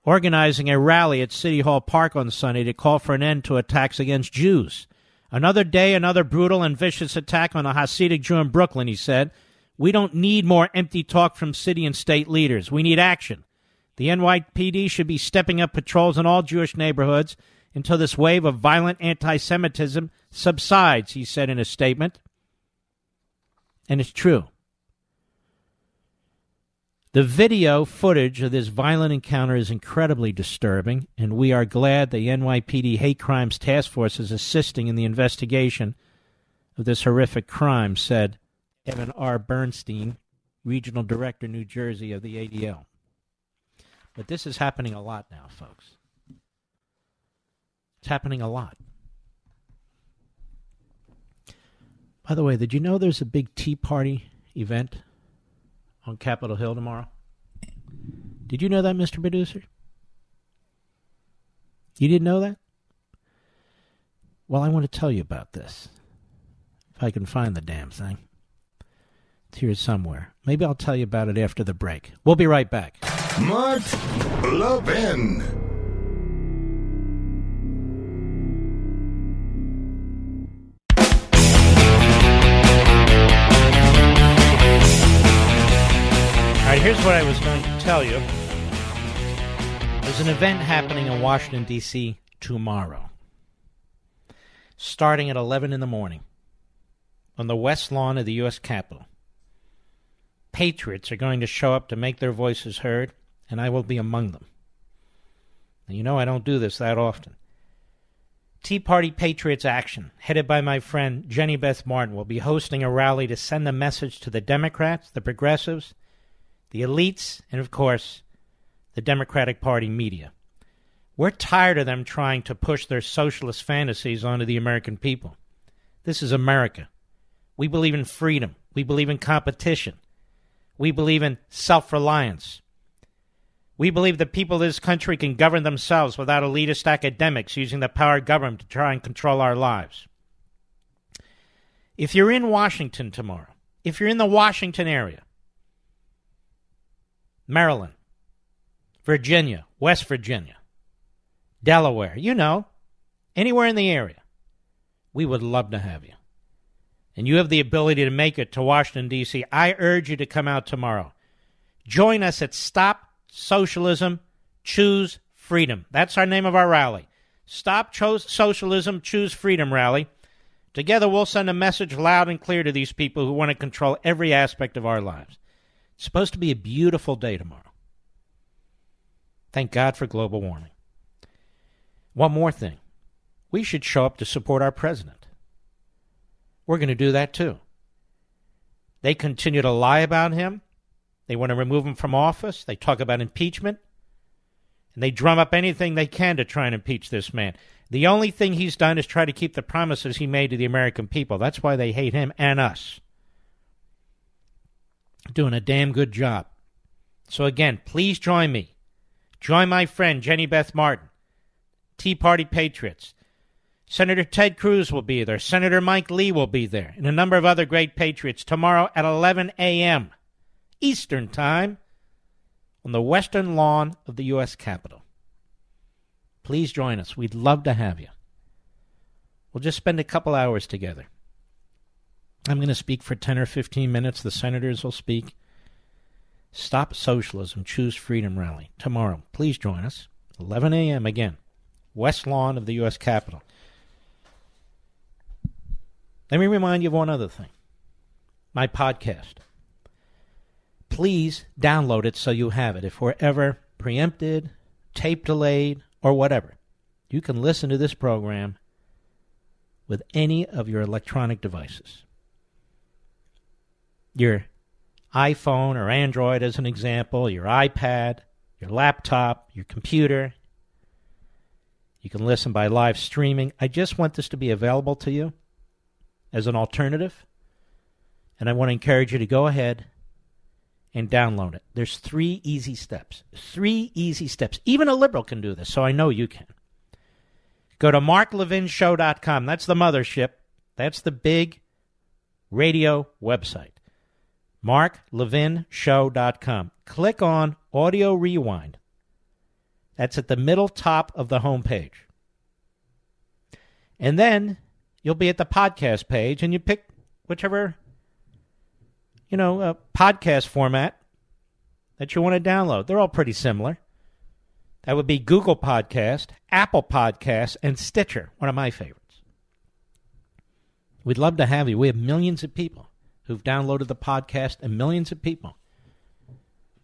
organizing a rally at City Hall Park on Sunday to call for an end to attacks against Jews. Another day, another brutal and vicious attack on a Hasidic Jew in Brooklyn, he said. We don't need more empty talk from city and state leaders. We need action. The NYPD should be stepping up patrols in all Jewish neighborhoods until this wave of violent anti Semitism subsides, he said in a statement. And it's true. The video footage of this violent encounter is incredibly disturbing, and we are glad the NYPD Hate Crimes Task Force is assisting in the investigation of this horrific crime, said Evan R. Bernstein, Regional Director, New Jersey of the ADL. But this is happening a lot now, folks. It's happening a lot. By the way, did you know there's a big Tea Party event on Capitol Hill tomorrow? Did you know that, Mr. Producer? You didn't know that? Well, I want to tell you about this. If I can find the damn thing. It's here somewhere. Maybe I'll tell you about it after the break. We'll be right back. Mark Levin. All right, here's what I was going to tell you. There's an event happening in Washington, D.C. tomorrow, starting at 11 in the morning on the west lawn of the U.S. Capitol. Patriots are going to show up to make their voices heard, and I will be among them. You know I don't do this that often. Tea Party Patriots Action, headed by my friend Jenny Beth Martin, will be hosting a rally to send a message to the Democrats, the progressives, the elites, and of course, the Democratic Party media. We're tired of them trying to push their socialist fantasies onto the American people. This is America. We believe in freedom. We believe in competition. We believe in self reliance. We believe the people of this country can govern themselves without elitist academics using the power of government to try and control our lives. If you're in Washington tomorrow, if you're in the Washington area, Maryland, Virginia, West Virginia, Delaware, you know, anywhere in the area, we would love to have you. And you have the ability to make it to Washington, D.C. I urge you to come out tomorrow. Join us at Stop Socialism, Choose Freedom. That's our name of our rally. Stop cho- Socialism, Choose Freedom rally. Together, we'll send a message loud and clear to these people who want to control every aspect of our lives. It's supposed to be a beautiful day tomorrow. Thank God for global warming. One more thing we should show up to support our president. We're going to do that too. They continue to lie about him. They want to remove him from office. They talk about impeachment. And they drum up anything they can to try and impeach this man. The only thing he's done is try to keep the promises he made to the American people. That's why they hate him and us. Doing a damn good job. So, again, please join me. Join my friend Jenny Beth Martin, Tea Party Patriots. Senator Ted Cruz will be there. Senator Mike Lee will be there, and a number of other great patriots tomorrow at 11 a.m. Eastern Time on the western lawn of the U.S. Capitol. Please join us. We'd love to have you. We'll just spend a couple hours together. I'm going to speak for 10 or 15 minutes. The senators will speak. Stop Socialism, Choose Freedom rally tomorrow. Please join us. 11 a.m. again. West Lawn of the U.S. Capitol. Let me remind you of one other thing my podcast. Please download it so you have it. If we're ever preempted, tape delayed, or whatever, you can listen to this program with any of your electronic devices. Your iPhone or Android, as an example, your iPad, your laptop, your computer. You can listen by live streaming. I just want this to be available to you as an alternative. And I want to encourage you to go ahead and download it. There's three easy steps. Three easy steps. Even a liberal can do this, so I know you can. Go to marklevinshow.com. That's the mothership. That's the big radio website. marklevinshow.com. Click on Audio Rewind. That's at the middle top of the homepage. And then you'll be at the podcast page and you pick whichever you know uh, podcast format that you want to download. They're all pretty similar. That would be Google Podcast, Apple Podcast, and Stitcher, one of my favorites. We'd love to have you. We have millions of people who've downloaded the podcast and millions of people,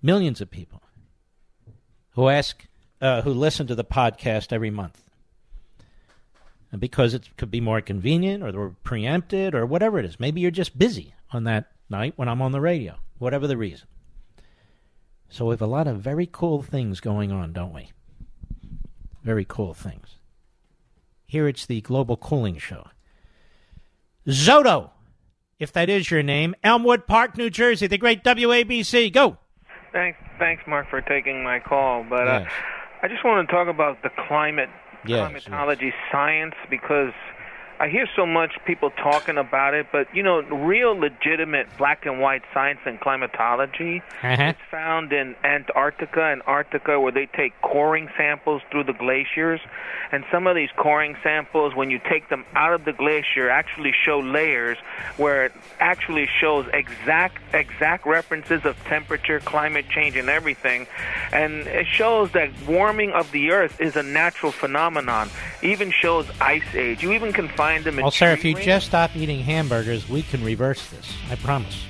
millions of people who ask, uh, who listen to the podcast every month. And because it could be more convenient or they're preempted or whatever it is. Maybe you're just busy on that night when I'm on the radio, whatever the reason. So we have a lot of very cool things going on, don't we? Very cool things. Here it's the Global Cooling Show. Zoto, if that is your name, Elmwood Park, New Jersey, the great WABC. Go. Thanks, thanks, Mark, for taking my call. But uh, I just want to talk about the climate Yes, climatology science because I hear so much people talking about it, but you know, real legitimate black and white science and climatology Uh-huh. is found in Antarctica and Arctica where they take coring samples through the glaciers. And some of these coring samples, when you take them out of the glacier, actually show layers where it actually shows exact exact references of temperature, climate change, and everything. And it shows that warming of the earth is a natural phenomenon. Even shows ice age. You even can find them Well, sir, if you rings. just stop eating hamburgers, we can reverse this. I promise.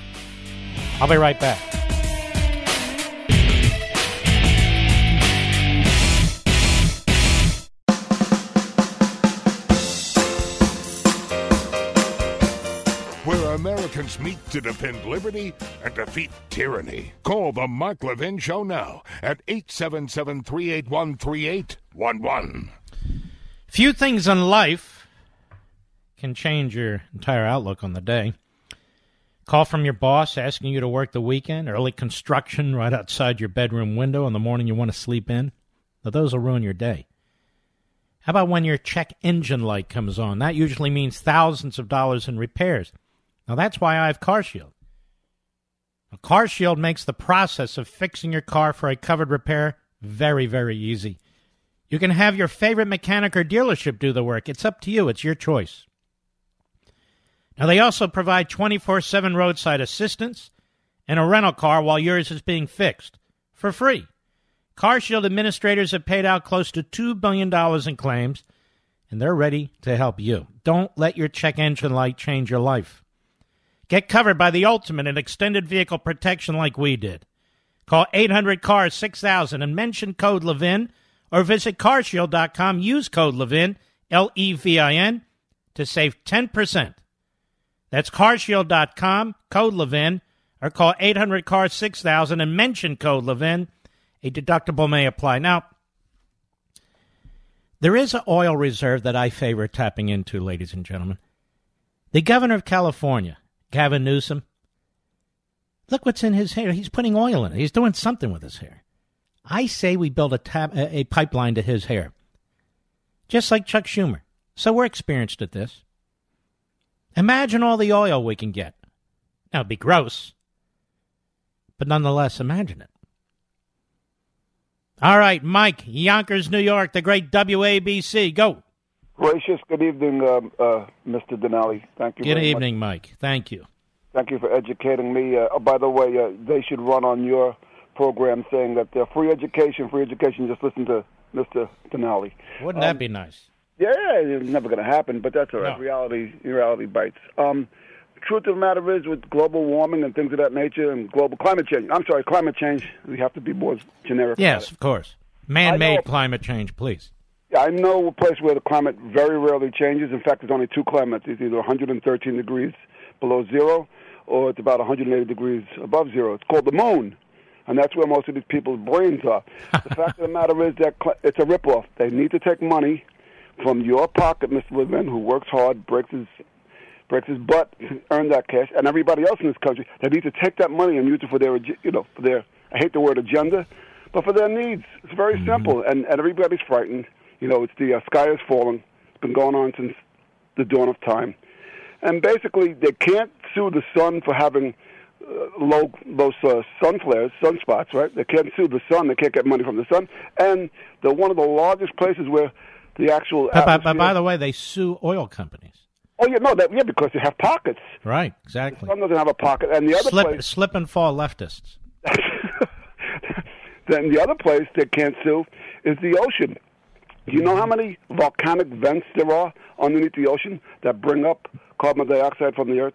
I'll be right back. Where Americans meet to defend liberty and defeat tyranny. Call the Mark Levin Show now at 877 381 3811. Few things in life can change your entire outlook on the day. Call from your boss asking you to work the weekend, early construction right outside your bedroom window in the morning you want to sleep in. Now, those will ruin your day. How about when your check engine light comes on? That usually means thousands of dollars in repairs. Now, that's why I have CarShield. CarShield makes the process of fixing your car for a covered repair very, very easy. You can have your favorite mechanic or dealership do the work. It's up to you, it's your choice. Now, they also provide 24 7 roadside assistance and a rental car while yours is being fixed for free. CarShield administrators have paid out close to $2 billion in claims, and they're ready to help you. Don't let your check engine light change your life. Get covered by the ultimate in extended vehicle protection like we did. Call 800 CARS 6000 and mention code Levin or visit carshield.com. Use code Levin, L E V I N, to save 10%. That's carshield.com, code Levin, or call 800 CAR 6000 and mention code Levin. A deductible may apply. Now, there is an oil reserve that I favor tapping into, ladies and gentlemen. The governor of California, Gavin Newsom, look what's in his hair. He's putting oil in it. He's doing something with his hair. I say we build a, a pipeline to his hair, just like Chuck Schumer. So we're experienced at this. Imagine all the oil we can get. Now, it'd be gross, but nonetheless, imagine it. All right, Mike, Yonkers, New York, the great WABC. Go. Gracious good evening, um, uh, Mr. Denali. Thank you. Good evening, Mike. Thank you. Thank you for educating me. Uh, oh, by the way, uh, they should run on your program saying that uh, free education, free education. Just listen to Mr. Denali. Wouldn't that be nice? Yeah, it's never going to happen, but that's all right. No. Reality, reality bites. Um, truth of the matter is, with global warming and things of that nature, and global climate change. I'm sorry, climate change. We have to be more generic. Yes, of course. Man-made climate change, please. Yeah, I know a place where the climate very rarely changes. In fact, there's only two climates. It's either 113 degrees below zero, or it's about 180 degrees above zero. It's called the moon, and that's where most of these people's brains are. the fact of the matter is that it's a ripoff. They need to take money from your pocket, Mr. Levin, who works hard, breaks his breaks his butt to earn that cash, and everybody else in this country. They need to take that money and use it for their, you know, for their. I hate the word agenda, but for their needs. It's very simple, and, and everybody's frightened. You know, it's the uh, sky is falling. It's been going on since the dawn of time, and basically they can't sue the sun for having uh, low those uh, sun flares, sunspots, right? They can't sue the sun. They can't get money from the sun, and they're one of the largest places where the actual. But, but, but by the way, they sue oil companies. oh yeah, no, that, yeah, because they have pockets. Right, exactly. Sun doesn't have a pocket, and the other Slip, place, slip and fall leftists. then the other place they can't sue is the ocean. Do you know how many volcanic vents there are underneath the ocean that bring up carbon dioxide from the earth?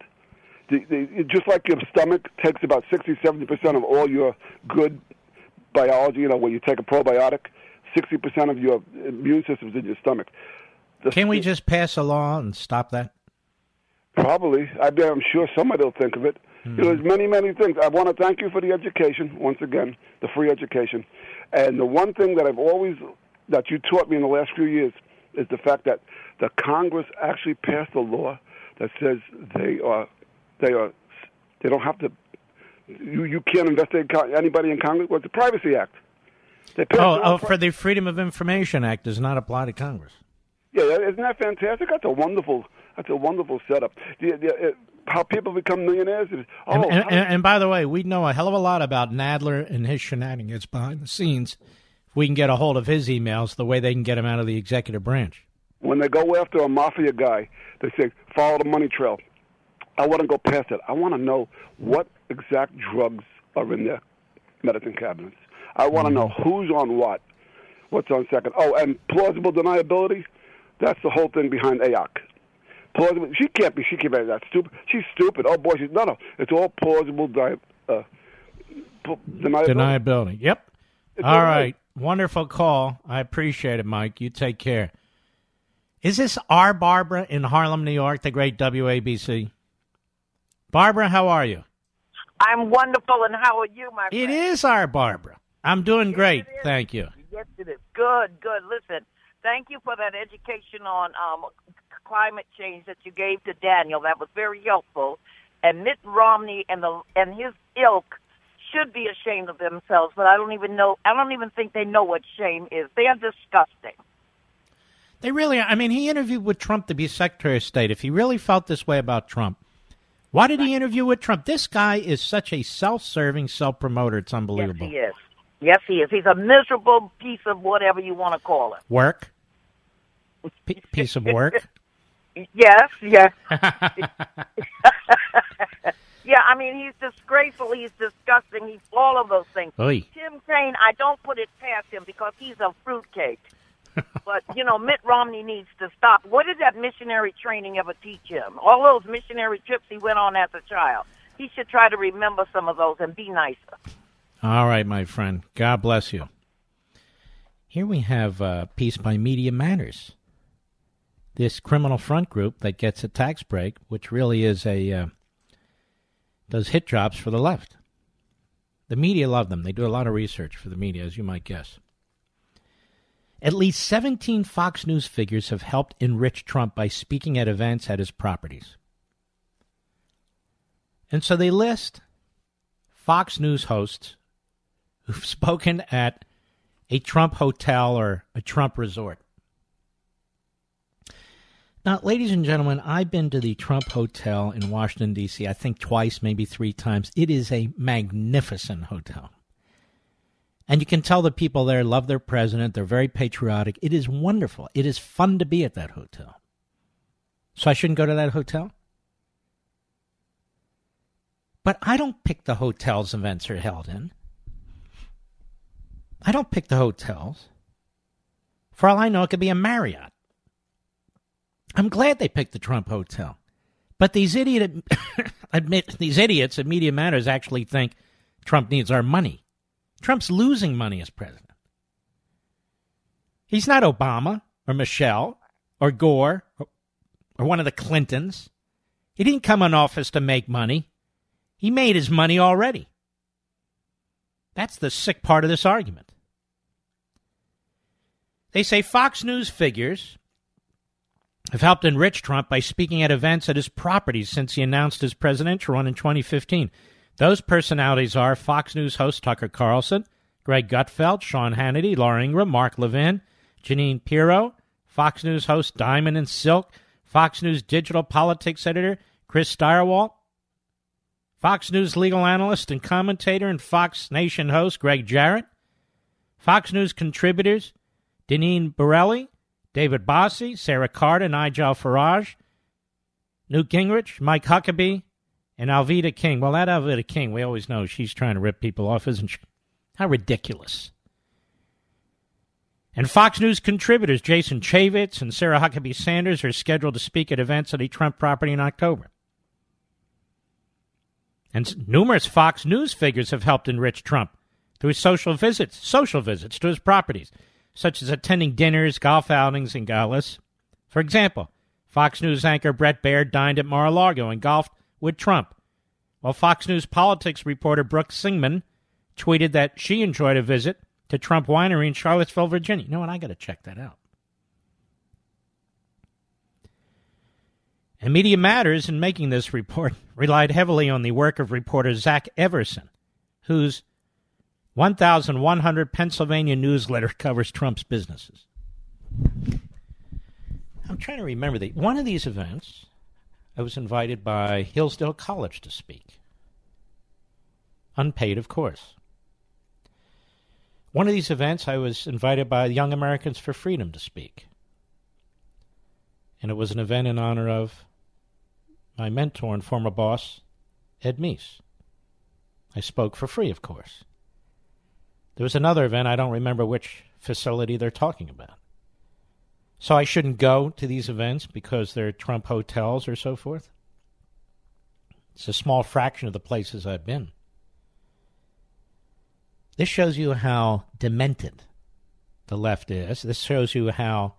The, the, just like your stomach takes about 60, 70 percent of all your good biology, you know, when you take a probiotic, 60 percent of your immune system's in your stomach. The- Can we just pass a law and stop that? Probably. I bet I'm sure somebody will think of it. You know, there's hmm. many, many things. I want to thank you for the education, once again, the free education. And the one thing that I've always, that you taught me in the last few years, is the fact that the Congress actually passed a law that says they are, they are, they don't have to, you, you can't investigate anybody in Congress. Well, it's a Privacy Act. Oh, oh, for the Freedom of Information Act does not apply to Congress. Yeah, isn't that fantastic? That's a wonderful. That's a wonderful setup. The, the, uh, how people become millionaires is oh, and, and, and, and by the way, we know a hell of a lot about Nadler and his shenanigans behind the scenes. If we can get a hold of his emails, the way they can get him out of the executive branch. when they go after a mafia guy, they say follow the money trail. I want to go past it. I want to know what exact drugs are in their medicine cabinets. I want to know who's on what, what's on second. Oh, and plausible deniability. That's the whole thing behind AOC. Plausible. She can't be. She can't be that stupid. She's stupid. Oh boy, she's no, no. It's all plausible di- uh, pl- deniability. Deniability. Yep. It's All all right. right. Wonderful call. I appreciate it, Mike. You take care. Is this our Barbara in Harlem, New York, the great WABC? Barbara, how are you? I'm wonderful, and how are you, my friend? It is our Barbara. I'm doing great. Thank you. Yes, it is. Good, good. Listen, thank you for that education on um, climate change that you gave to Daniel. That was very helpful. And Mitt Romney and the and his ilk should be ashamed of themselves, but I don't even know. I don't even think they know what shame is. They are disgusting. They really are. I mean, he interviewed with Trump to be Secretary of State. If he really felt this way about Trump, why did he interview with Trump? This guy is such a self serving self promoter. It's unbelievable. Yes, He is. Yes, he is. He's a miserable piece of whatever you want to call it. Work? P- piece of work? Yes, yes. yeah, I mean, he's disgraceful. He's disgusting. He's all of those things. Oy. Tim Kaine, I don't put it past him because he's a fruitcake. but, you know, Mitt Romney needs to stop. What did that missionary training ever teach him? All those missionary trips he went on as a child. He should try to remember some of those and be nicer. All right, my friend. God bless you. Here we have uh, Piece by Media Matters. This criminal front group that gets a tax break, which really is a uh, does hit jobs for the left. The media love them. They do a lot of research for the media, as you might guess. At least 17 Fox News figures have helped enrich Trump by speaking at events at his properties. And so they list Fox News hosts who've spoken at a Trump hotel or a Trump resort. Now, ladies and gentlemen, I've been to the Trump Hotel in Washington, D.C., I think twice, maybe three times. It is a magnificent hotel. And you can tell the people there love their president. They're very patriotic. It is wonderful. It is fun to be at that hotel. So I shouldn't go to that hotel? But I don't pick the hotels events are held in. I don't pick the hotels. For all I know, it could be a Marriott. I'm glad they picked the Trump hotel. But these idiot admit these idiots at Media Matters actually think Trump needs our money. Trump's losing money as president. He's not Obama or Michelle or Gore or, or one of the Clintons. He didn't come in office to make money. He made his money already. That's the sick part of this argument. They say Fox News figures have helped enrich Trump by speaking at events at his properties since he announced his presidential run in 2015. Those personalities are Fox News host Tucker Carlson, Greg Gutfeld, Sean Hannity, Laura Ingraham, Mark Levin, Jeanine Pirro, Fox News host Diamond and Silk, Fox News digital politics editor Chris Stirewalt, Fox News legal analyst and commentator and Fox Nation host Gregg Jarrett, Fox News contributors Deneen Borelli, David Bossie, Sarah Carter, Nigel Farage, Newt Gingrich, Mike Huckabee, and Alveda King. Well, that Alveda King, we always know she's trying to rip people off, isn't she? How ridiculous. And Fox News contributors Jason Chaffetz and Sarah Huckabee Sanders are scheduled to speak at events at a Trump property in October. And numerous Fox News figures have helped enrich Trump through social visits, social visits to his properties, such as attending dinners, golf outings, and galas. For example, Fox News anchor Bret Baier dined at Mar-a-Lago and golfed with Trump, while Fox News politics reporter Brooke Singman tweeted that she enjoyed a visit to Trump Winery in Charlottesville, Virginia. You know what? I got to check that out. And Media Matters, in making this report, relied heavily on the work of reporter Zach Everson, whose 1,100 Pennsylvania newsletter covers Trump's businesses. I'm trying to remember the one of these events. I was invited by Hillsdale College to speak, unpaid, of course. One of these events, I was invited by Young Americans for Freedom to speak. And it was an event in honor of my mentor and former boss, Ed Meese. I spoke for free, of course. There was another event, I don't remember which facility they're talking about. So I shouldn't go to these events because they're Trump hotels or so forth. It's a small fraction of the places I've been. This shows you how demented the left is. This shows you how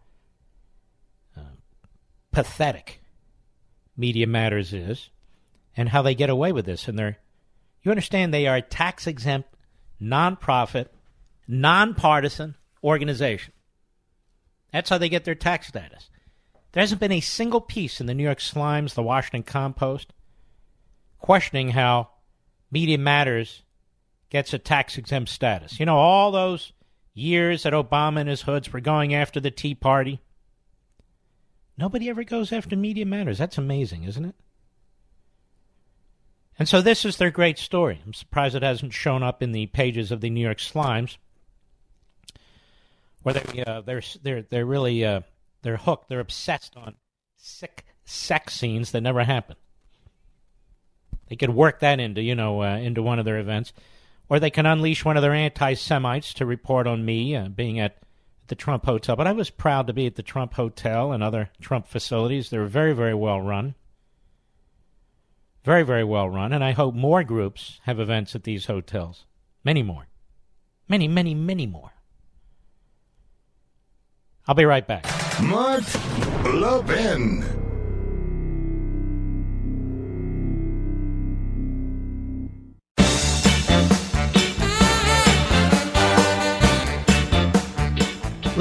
uh, pathetic Media Matters is and how they get away with this. And they're, you understand, they are a tax exempt, nonprofit, nonpartisan organization. That's how they get their tax status. There hasn't been a single piece in the New York Slimes, the Washington Compost, questioning how Media Matters gets a tax exempt status. You know, all those years that Obama and his hoods were going after the Tea Party. Nobody ever goes after Media Matters. That's amazing, isn't it? And so this is their great story. I'm surprised it hasn't shown up in the pages of the New York Slimes, where they uh, they're they're they're really uh, they're hooked. They're obsessed on sick sex scenes that never happen. They could work that into you know uh, into one of their events or they can unleash one of their anti Semites to report on me uh, being at the Trump Hotel. But I was proud to be at the Trump Hotel and other Trump facilities. They're very, very well run. Very, very well run. And I hope more groups have events at these hotels. Many more. Many, many, many more. I'll be right back. Mark Levin.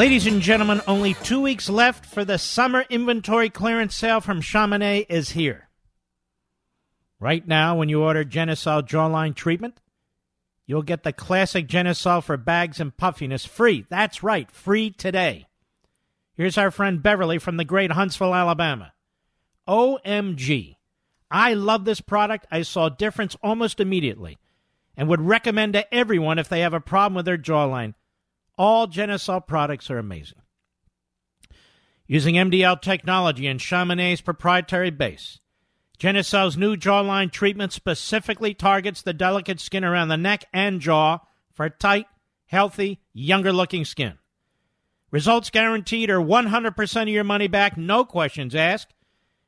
Ladies and gentlemen, only two weeks left for the summer inventory clearance sale from Chamonix is here. Right now, when you order Genucel jawline treatment, you'll get the classic Genucel for bags and puffiness free. That's right, free today. Here's our friend Beverly from the great Huntsville, Alabama. OMG. I love this product. I saw a difference almost immediately and would recommend to everyone if they have a problem with their jawline. All Genucel products are amazing. Using MDL technology and Chamonix's proprietary base, Genucel's new jawline treatment specifically targets the delicate skin around the neck and jaw for tight, healthy, younger looking skin. Results guaranteed are 100% of your money back, no questions asked.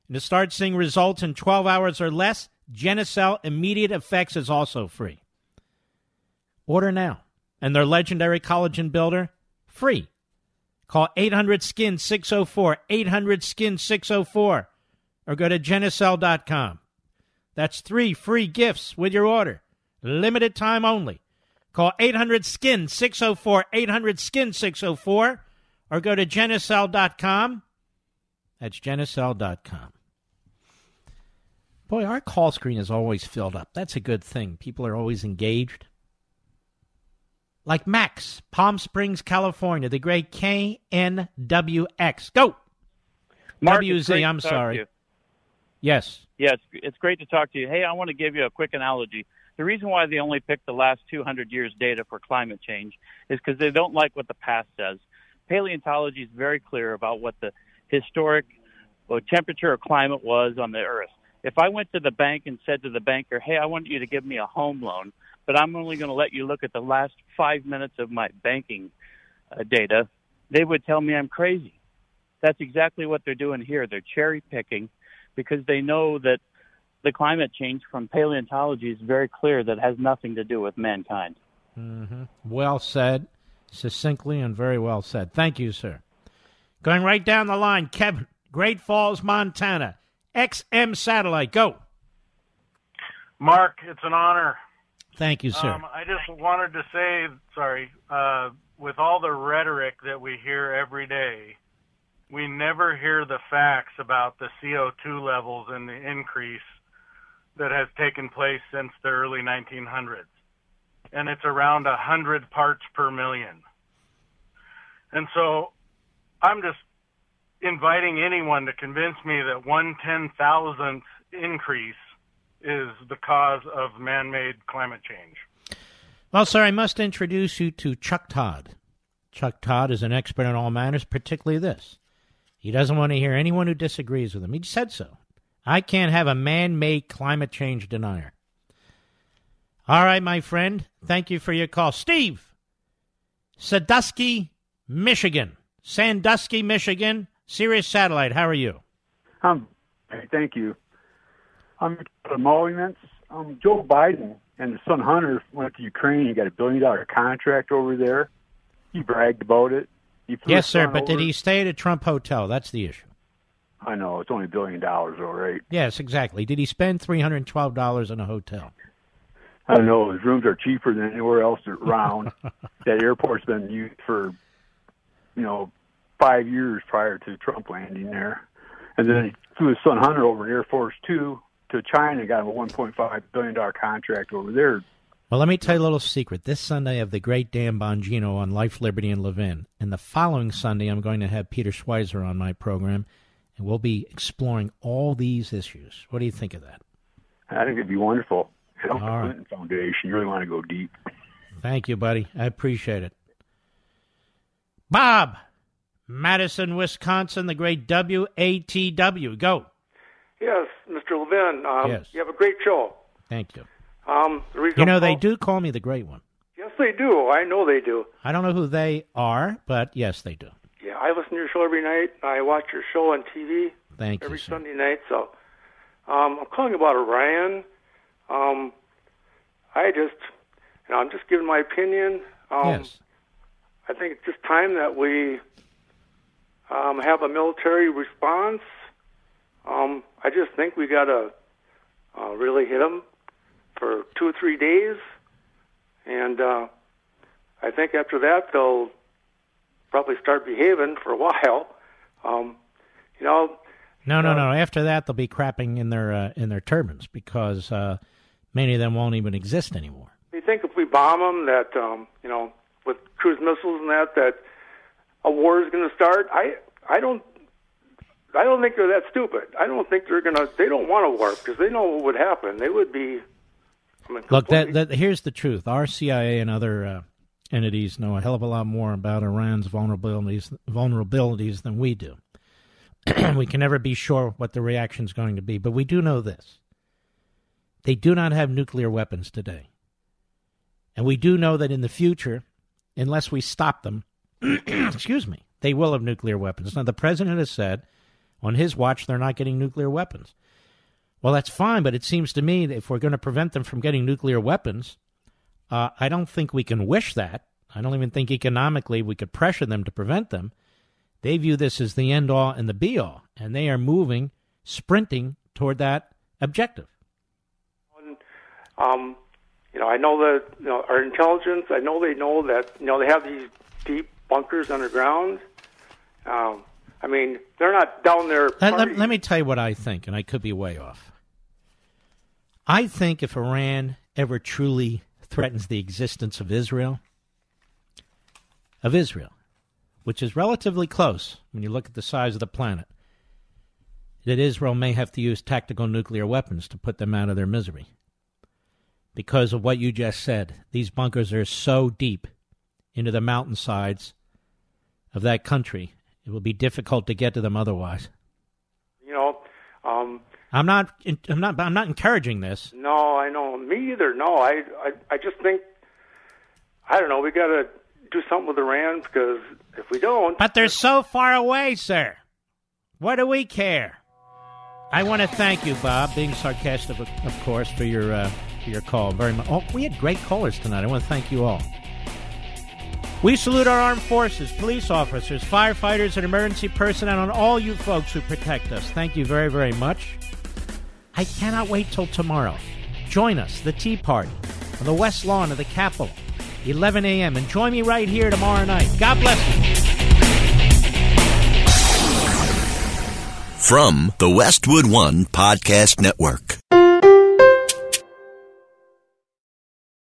And to start seeing results in 12 hours or less, Genucel Immediate Effects is also free. Order now. And their legendary collagen builder, free. Call 800 Skin 604, 800 Skin 604, or go to Genucel.com. That's three free gifts with your order. Limited time only. Call 800 Skin 604, 800 Skin 604, or go to Genucel.com. That's Genucel.com. Boy, our call screen is always filled up. That's a good thing. People are always engaged. Like Max, Palm Springs, California, the great KNWX. Go! Mark, WZ, I'm sorry. Yes. Yes. Yeah, it's, it's great to talk to you. Hey, I want to give you a quick analogy. The reason why they only pick the last 200 years data for climate change is because they don't like what the past says. Paleontology is very clear about what the historic well, temperature or climate was on the Earth. If I went to the bank and said to the banker, "Hey, I want you to give me a home loan, but I'm only going to let you look at the last five minutes of my banking uh, data," they would tell me I'm crazy. That's exactly what they're doing here. They're cherry picking because they know that the climate change from paleontology is very clear that it has nothing to do with mankind. hmm Well said, succinctly and very well said. Thank you, sir. Going right down the line, Kevin, Great Falls, Montana, XM Satellite. Go. Mark, it's an honor. Thank you, sir. Um, I just wanted to say, sorry, uh, with all the rhetoric that we hear every day, we never hear the facts about the CO2 levels and the increase that has taken place since the early 1900s. And it's around 100 parts per million. And so I'm just inviting anyone to convince me that one ten thousandth increase is the cause of man-made climate change. Well, sir, I must introduce you to Chuck Todd. Chuck Todd is an expert in all matters, particularly this. He doesn't want to hear anyone who disagrees with him. He said so. I can't have a man made climate change denier. All right, my friend. Thank you for your call. Steve, Sandusky, Michigan. Sandusky, Michigan. Sirius Satellite. How are you? Um, hey, thank you. I'm emoluments. Um, Joe Biden and his son Hunter went to Ukraine. He got a billion dollar contract over there. He bragged about it. Yes, sir, but did he stay at a Trump hotel? That's the issue. I know it's only a billion dollars, all right. Yes, exactly. Did he spend $312 in a hotel? I don't know. His rooms are cheaper than anywhere else around. that airport's been used for, you know, five years prior to Trump landing there. And then he flew his son Hunter over in Air Force Two to China and got a 1.5 billion dollar contract over there. Well, let me tell you a little secret. This Sunday, I have the great Dan Bongino on Life, Liberty, and Levin. And the following Sunday, I'm going to have Peter Schweizer on my program, and we'll be exploring all these issues. What do you think of that? I think it'd be wonderful. Help the right. Clinton Foundation. You really want to go deep. Thank you, buddy. I appreciate it. Bob, Madison, Wisconsin, the great WATW. Go. Yes, Mr. Levin. Um, Yes. You have a great show. Thank you. Um, the reason You know, they do call me the great one. Yes, they do. I know they do. I don't know who they are, but yes, they do. Yeah, I listen to your show every night. I watch your show on TV Thank you, every sir. Sunday night. So, um, I'm calling about Orion. Um, I just, you know, I'm just giving my opinion. Um, yes. I think it's just time that we um, have a military response. Um, I just think we got to uh, really hit them for two or three days, and uh, I think after that they'll probably start behaving for a while. Um, you know, No, no, no. After that, they'll be crapping in their uh, in their turbines because uh, many of them won't even exist anymore. you think if we bomb them, that um, you know, with cruise missiles and that, that a war is going to start? I I don't. I don't think they're that stupid. I don't think they're gonna. They don't want to war because they know what would happen. They would be. I mean, Look, that, that here's the truth. Our CIA and other uh, entities know a hell of a lot more about Iran's vulnerabilities vulnerabilities than we do. we can never be sure what the reaction is going to be, but we do know this: they do not have nuclear weapons today, and we do know that in the future, unless we stop them, excuse me, they will have nuclear weapons. Now, the president has said on his watch they're not getting nuclear weapons. Well, that's fine, but it seems to me that if we're going to prevent them from getting nuclear weapons, uh, I don't think we can wish that. I don't even think economically we could pressure them to prevent them. They view this as the end all and the be all, and they are moving, sprinting toward that objective. Um, you know, I know that you know our intelligence. I know they know that you know they have these deep bunkers underground. Um, I mean, they're not down there. Uh, let, let, let me tell you what I think, and I could be way off. I think if Iran ever truly threatens the existence of Israel, of Israel, which is relatively close when you look at the size of the planet, that Israel may have to use tactical nuclear weapons to put them out of their misery. Because of what you just said, these bunkers are so deep into the mountainsides of that country, it will be difficult to get to them otherwise. You know, um, I'm not. I'm not. I'm not encouraging this. no, I know me either. No, I, I, I just think I don't know. We got to do something with Iran because if we don't, But they're so far away, sir. What do we care? I want to thank you, Bob, being sarcastic, of, course, for your uh, for your call. Very much. Oh, we had great callers tonight. I want to thank you all. We salute our armed forces, police officers, firefighters, and emergency personnel, and all you folks who protect us. Thank you very, very much. I cannot wait till tomorrow. Join us, the Tea Party, on the West Lawn of the Capitol, 11 a.m., and join me right here tomorrow night. God bless you. From the Westwood One Podcast Network.